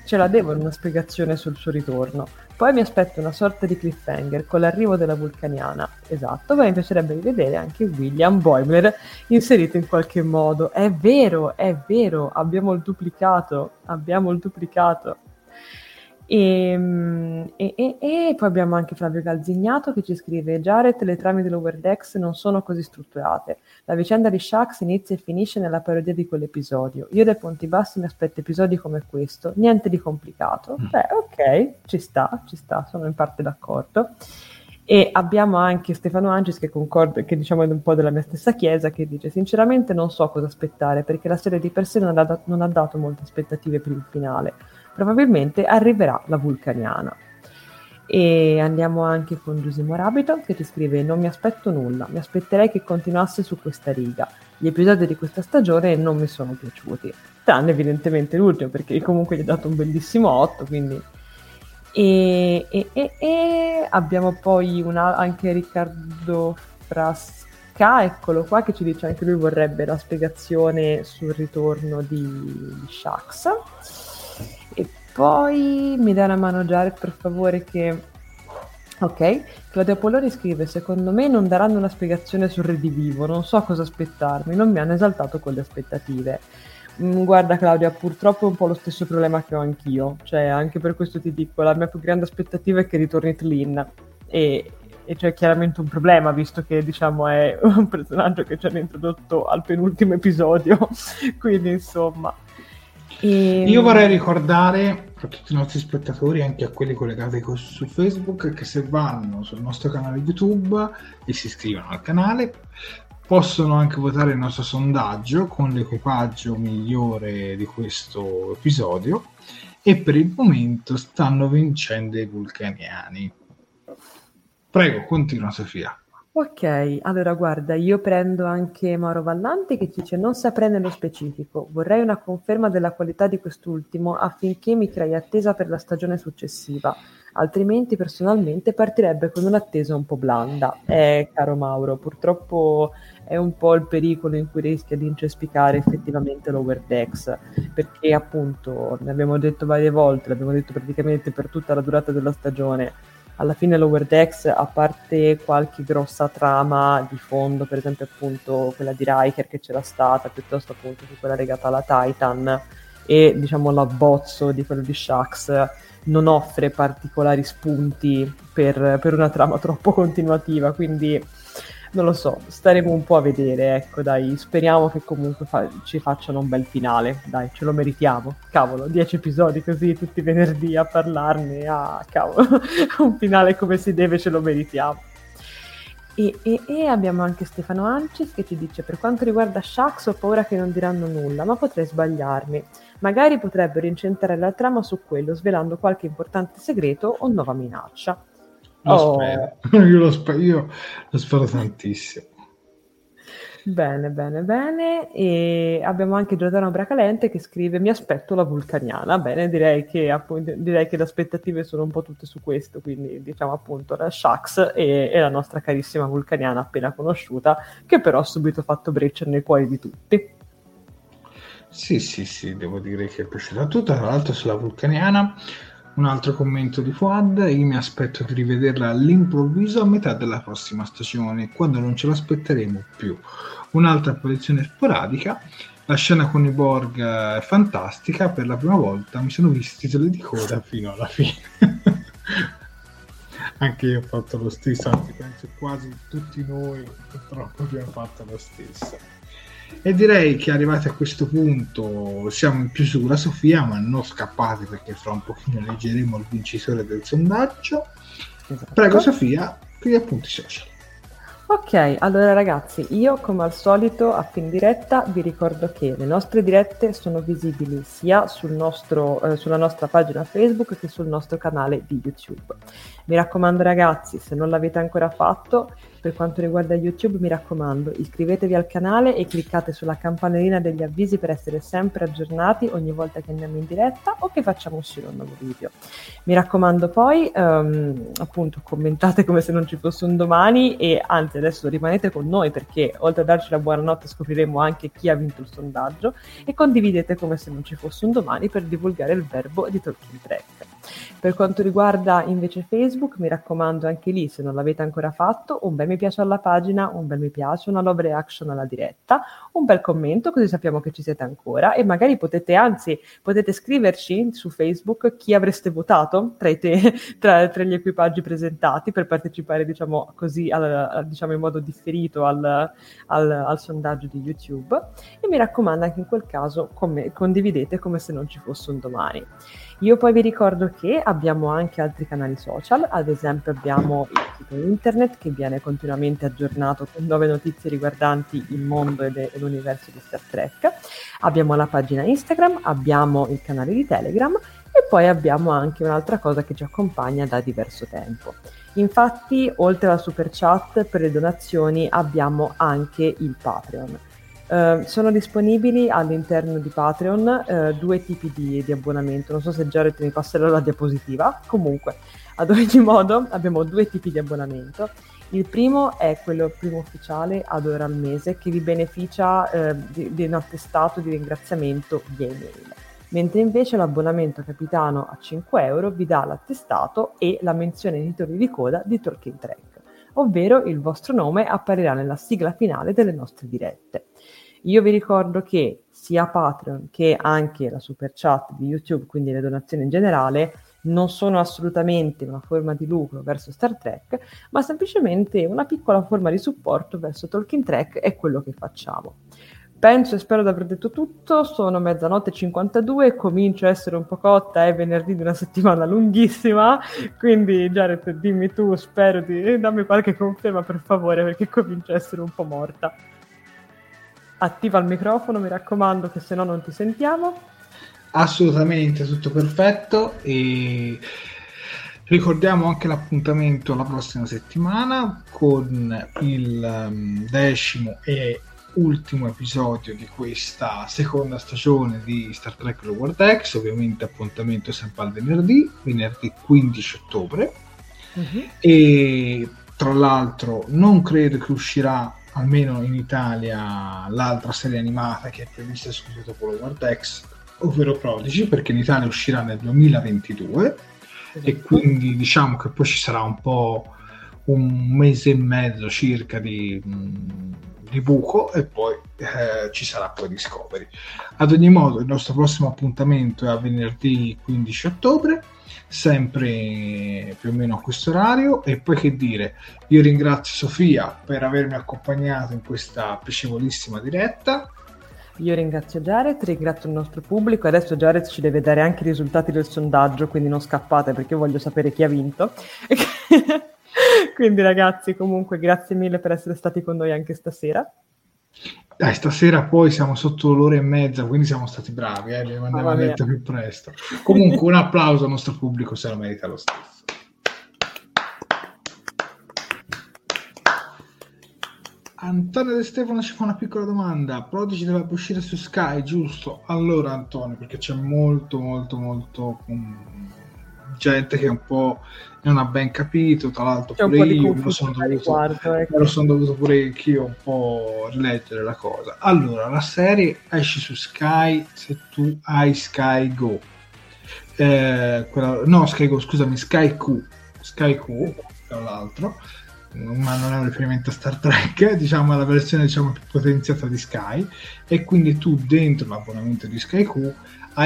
ce la devono una spiegazione sul suo ritorno. Poi mi aspetto una sorta di cliffhanger con l'arrivo della vulcaniana. Esatto, ma mi piacerebbe rivedere anche William Boimler inserito in qualche modo. È vero, è vero, abbiamo il duplicato, abbiamo il duplicato. Ehm, e, e, e, e, poi abbiamo anche Flavio Calzignato che ci scrive: Jared, le trame dell'Over Decks non sono così strutturate. La vicenda di Shax inizia e finisce nella parodia di quell'episodio. Io dai Ponti Bassi mi aspetto episodi come questo, niente di complicato. Mm. Beh, ok, ci sta, ci sta, sono in parte d'accordo. E abbiamo anche Stefano Ancis che concorda, che diciamo è un po' della mia stessa chiesa, che dice sinceramente non so cosa aspettare perché la serie di per sé non ha, dato, non ha dato molte aspettative per il finale. Probabilmente arriverà la vulcaniana. E andiamo anche con Giusimo Rabito che ti scrive non mi aspetto nulla, mi aspetterei che continuasse su questa riga. Gli episodi di questa stagione non mi sono piaciuti, tranne evidentemente l'ultimo perché comunque gli ha dato un bellissimo 8, quindi e, e, e, e abbiamo poi una, anche Riccardo Frasca, eccolo qua, che ci dice anche lui vorrebbe la spiegazione sul ritorno di, di Shax. Poi mi dà una mano Jared per favore che... Ok, Claudia Polloni scrive: Secondo me non daranno una spiegazione sul redivivo, non so cosa aspettarmi, non mi hanno esaltato con le aspettative. Mm, guarda Claudia, purtroppo è un po' lo stesso problema che ho anch'io, cioè anche per questo ti dico, la mia più grande aspettativa è che ritorni Tlin e, e c'è chiaramente un problema visto che diciamo è un personaggio che ci hanno introdotto al penultimo episodio, quindi insomma... E... Io vorrei ricordare a tutti i nostri spettatori, anche a quelli collegati su Facebook, che se vanno sul nostro canale YouTube e si iscrivono al canale, possono anche votare il nostro sondaggio con l'equipaggio migliore di questo episodio e per il momento stanno vincendo i vulcaniani. Prego, continua Sofia. Ok, allora guarda, io prendo anche Mauro Vallanti che dice non saprei nello specifico, vorrei una conferma della qualità di quest'ultimo affinché mi crei attesa per la stagione successiva, altrimenti personalmente partirebbe con un'attesa un po' blanda. Eh, caro Mauro, purtroppo è un po' il pericolo in cui rischia di incespicare effettivamente l'Over Decks, perché appunto, ne abbiamo detto varie volte, l'abbiamo detto praticamente per tutta la durata della stagione, alla fine l'Over Decks, a parte qualche grossa trama di fondo, per esempio appunto quella di Riker che c'era stata, piuttosto appunto su quella legata alla Titan, e diciamo l'abbozzo di quello di Shax, non offre particolari spunti per, per una trama troppo continuativa, quindi non lo so, staremo un po' a vedere, ecco, dai, speriamo che comunque fa- ci facciano un bel finale, dai, ce lo meritiamo. Cavolo, dieci episodi così tutti i venerdì a parlarne, ah, cavolo, un finale come si deve ce lo meritiamo. E, e, e, abbiamo anche Stefano Ancis che ci dice per quanto riguarda Shax ho paura che non diranno nulla, ma potrei sbagliarmi. Magari potrebbero incentrare la trama su quello, svelando qualche importante segreto o nuova minaccia. Lo oh. spero. Io lo, spero, io lo spero tantissimo. Bene, bene, bene. E abbiamo anche Giordano Bracalente che scrive: Mi aspetto la vulcaniana. Bene, direi che, appunto, direi che le aspettative sono un po' tutte su questo. Quindi, diciamo appunto la Shax e, e la nostra carissima vulcaniana appena conosciuta, che però ha subito fatto breccia nei cuori di tutti. Sì, sì, sì, devo dire che è piaciuta tutta. Tra l'altro, sulla vulcaniana un altro commento di Fuad, io mi aspetto di rivederla all'improvviso a metà della prossima stagione, quando non ce l'aspetteremo più. Un'altra apparizione sporadica, la scena con i Borg è fantastica, per la prima volta mi sono visti titoli di coda fino alla fine. Anche io ho fatto lo stesso, anzi penso quasi tutti noi purtroppo abbiamo fatto lo stesso. E direi che arrivati a questo punto siamo in più sulla Sofia, ma non scappate perché fra un pochino leggeremo il vincitore del sondaggio. Esatto. Prego Sofia, gli appunti social. Ok, allora ragazzi, io come al solito a fin diretta vi ricordo che le nostre dirette sono visibili sia sul nostro, eh, sulla nostra pagina Facebook che sul nostro canale di YouTube. Mi raccomando ragazzi, se non l'avete ancora fatto, per quanto riguarda YouTube, mi raccomando, iscrivetevi al canale e cliccate sulla campanellina degli avvisi per essere sempre aggiornati ogni volta che andiamo in diretta o che facciamo uscire un nuovo video. Mi raccomando poi, um, appunto, commentate come se non ci fosse un domani e anzi adesso rimanete con noi perché oltre a darci la buonanotte scopriremo anche chi ha vinto il sondaggio e condividete come se non ci fosse un domani per divulgare il verbo di Talking Track. Per quanto riguarda invece Facebook, mi raccomando anche lì, se non l'avete ancora fatto, un bel mi piace alla pagina, un bel mi piace, una love reaction alla diretta, un bel commento così sappiamo che ci siete ancora e magari potete, anzi, potete scriverci su Facebook chi avreste votato tra, te, tra, tra gli equipaggi presentati per partecipare, diciamo così, al, diciamo in modo differito al, al, al, sondaggio di YouTube e mi raccomando anche in quel caso come, condividete come se non ci fosse un domani. Io poi vi ricordo che abbiamo anche altri canali social, ad esempio abbiamo il sito internet che viene continuamente aggiornato con nuove notizie riguardanti il mondo e l'universo di Star Trek, abbiamo la pagina Instagram, abbiamo il canale di Telegram e poi abbiamo anche un'altra cosa che ci accompagna da diverso tempo. Infatti, oltre alla super chat per le donazioni, abbiamo anche il Patreon. Uh, sono disponibili all'interno di Patreon uh, due tipi di, di, abbonamento. Non so se Jared mi passerà la diapositiva. Comunque, ad ogni modo, abbiamo due tipi di abbonamento. Il primo è quello primo ufficiale ad ora al mese che vi beneficia uh, di, di un attestato di ringraziamento via email mentre invece l'abbonamento capitano a 5 euro vi dà l'attestato e la menzione nei titoli di coda di Talking Track, ovvero il vostro nome apparirà nella sigla finale delle nostre dirette. Io vi ricordo che sia Patreon che anche la super chat di YouTube, quindi le donazioni in generale, non sono assolutamente una forma di lucro verso Star Trek, ma semplicemente una piccola forma di supporto verso Talking Track e quello che facciamo. Penso e spero di aver detto tutto, sono mezzanotte 52, comincio a essere un po' cotta, è venerdì di una settimana lunghissima, quindi Jared dimmi tu, spero di... dammi qualche conferma per favore perché comincio a essere un po' morta. Attiva il microfono, mi raccomando che se no non ti sentiamo. Assolutamente, tutto perfetto e... Ricordiamo anche l'appuntamento la prossima settimana con il um, decimo e ultimo episodio di questa seconda stagione di Star Trek Lower Decks, ovviamente appuntamento sempre al venerdì, venerdì 15 ottobre. Uh-huh. E tra l'altro non credo che uscirà almeno in Italia l'altra serie animata che è prevista subito dopo Lower Decks, ovvero Prodigy, perché in Italia uscirà nel 2022 uh-huh. e quindi diciamo che poi ci sarà un po' un mese e mezzo circa di mh, di buco e poi eh, ci sarà poi Discovery. Ad ogni modo, il nostro prossimo appuntamento è a venerdì 15 ottobre, sempre più o meno a questo orario. E poi che dire, io ringrazio Sofia per avermi accompagnato in questa piacevolissima diretta. Io ringrazio Jared, ringrazio il nostro pubblico. Adesso Jared ci deve dare anche i risultati del sondaggio, quindi non scappate perché voglio sapere chi ha vinto. Quindi ragazzi, comunque grazie mille per essere stati con noi anche stasera. Dai, stasera poi siamo sotto l'ora e mezza, quindi siamo stati bravi, eh? andiamo a letto più presto. Comunque un applauso al nostro pubblico, se lo merita lo stesso. Antonio De Stefano ci fa una piccola domanda. Prodigy dovrebbe uscire su Sky, giusto? Allora, Antonio, perché c'è molto, molto, molto um, gente che un po' non ha ben capito, tra l'altro C'è pure io me lo, sono dovuto, ecco. me lo sono dovuto pure anch'io un po' rileggere la cosa. Allora, la serie esce su Sky se tu hai Sky Go. Eh, quella, no, Sky Go, scusami, Sky Q. Sky Q, tra l'altro, ma non è un riferimento a Star Trek, diciamo la versione diciamo, più potenziata di Sky e quindi tu dentro l'abbonamento di Sky Q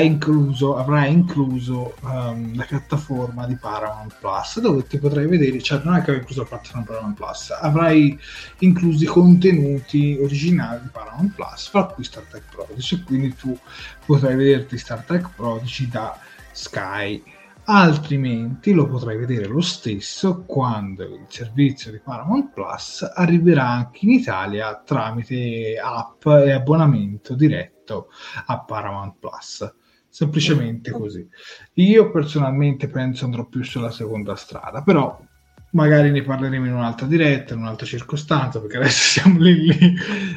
incluso, avrà incluso um, la piattaforma di Paramount Plus dove ti potrai vedere, cioè non è che avrà incluso la piattaforma Paramount Plus, avrai incluso i contenuti originali di Paramount Plus, fra cui Star Trek Prodigy, quindi tu potrai vederti Star Trek Prodigy da Sky. Altrimenti lo potrai vedere lo stesso quando il servizio di Paramount Plus arriverà anche in Italia tramite app e abbonamento diretto a Paramount Plus semplicemente così. Io personalmente penso andrò più sulla seconda strada, però magari ne parleremo in un'altra diretta, in un'altra circostanza, perché adesso siamo lì, lì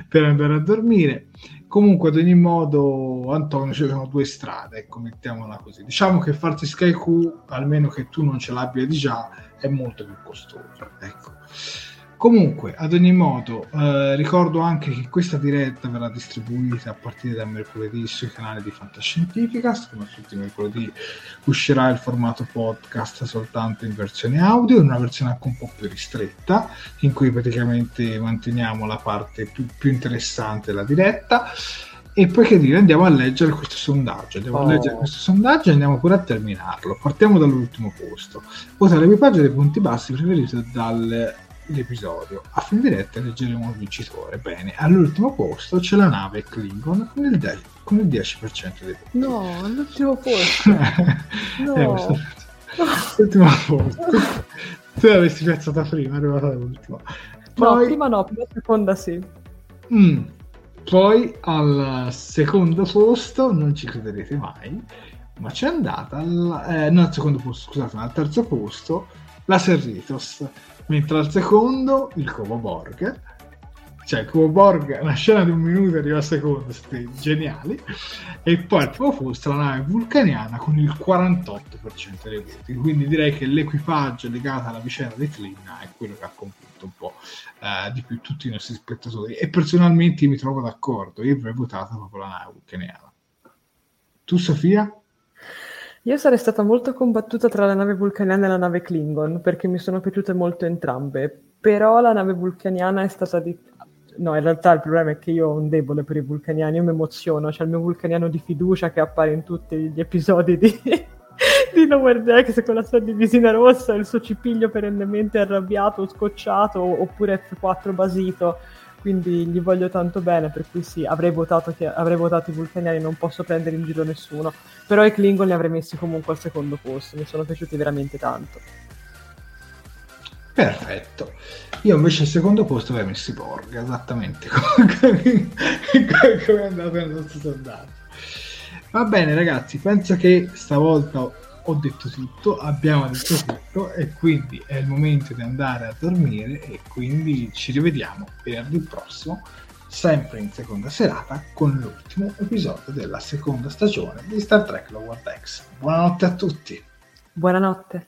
per andare a dormire. Comunque, ad ogni modo, Antonio, ci sono due strade, ecco, mettiamola così. Diciamo che farti Sky Q, almeno che tu non ce l'abbia di già, è molto più costoso. Ecco. Comunque, ad ogni modo, eh, ricordo anche che questa diretta verrà distribuita a partire da mercoledì sui canali di Fantascientificast, come tutti i mercoledì uscirà il formato podcast soltanto in versione audio, in una versione anche un po' più ristretta, in cui praticamente manteniamo la parte più, più interessante della diretta. E poi che dire, andiamo a leggere questo sondaggio. Andiamo oh. a leggere questo sondaggio e andiamo pure a terminarlo. Partiamo dall'ultimo posto. Votare l'equipaggio dei punti bassi preferito dal l'episodio. A fin diretta leggeremo il vincitore. Bene, all'ultimo posto c'è la nave Klingon con il, de- con il 10% dei voti. No, all'ultimo posto. no. Eh, l'ultimo posto. tu l'avessi piazzata prima, è arrivata l'ultima. Poi... No, prima no, prima seconda sì. Mm. Poi al secondo posto, non ci crederete mai, ma c'è andata, al, eh, non al secondo posto, scusate, ma al terzo posto la Serritos, mentre al secondo il Como Borg, cioè il Como Borg, una scena di un minuto arriva al secondo, siete geniali, e poi al primo posto la nave vulcaniana con il 48% dei voti, quindi direi che l'equipaggio legato alla vicenda di Clina è quello che ha convinto un po' eh, di più tutti i nostri spettatori, e personalmente mi trovo d'accordo, io avrei votato proprio la nave vulcaniana. Tu Sofia? Io sarei stata molto combattuta tra la nave vulcaniana e la nave Klingon, perché mi sono piaciute molto entrambe, però la nave vulcaniana è stata di... No, in realtà il problema è che io ho un debole per i vulcaniani, io mi emoziono, c'è il mio vulcaniano di fiducia che appare in tutti gli episodi di, di Lower Decks con la sua divisina rossa, il suo cipiglio perennemente arrabbiato, scocciato, oppure F4 basito quindi gli voglio tanto bene, per cui sì, avrei votato, avrei votato i vulcaniani, non posso prendere in giro nessuno, però i Klingon li avrei messi comunque al secondo posto, mi sono piaciuti veramente tanto. Perfetto, io invece al secondo posto avrei messo i Borg, esattamente come, è andato nel nostro sondaggio. Va bene ragazzi, penso che stavolta ho detto tutto, abbiamo detto tutto e quindi è il momento di andare a dormire e quindi ci rivediamo venerdì prossimo, sempre in seconda serata, con l'ultimo episodio della seconda stagione di Star Trek Lower Decks. Buonanotte a tutti. Buonanotte.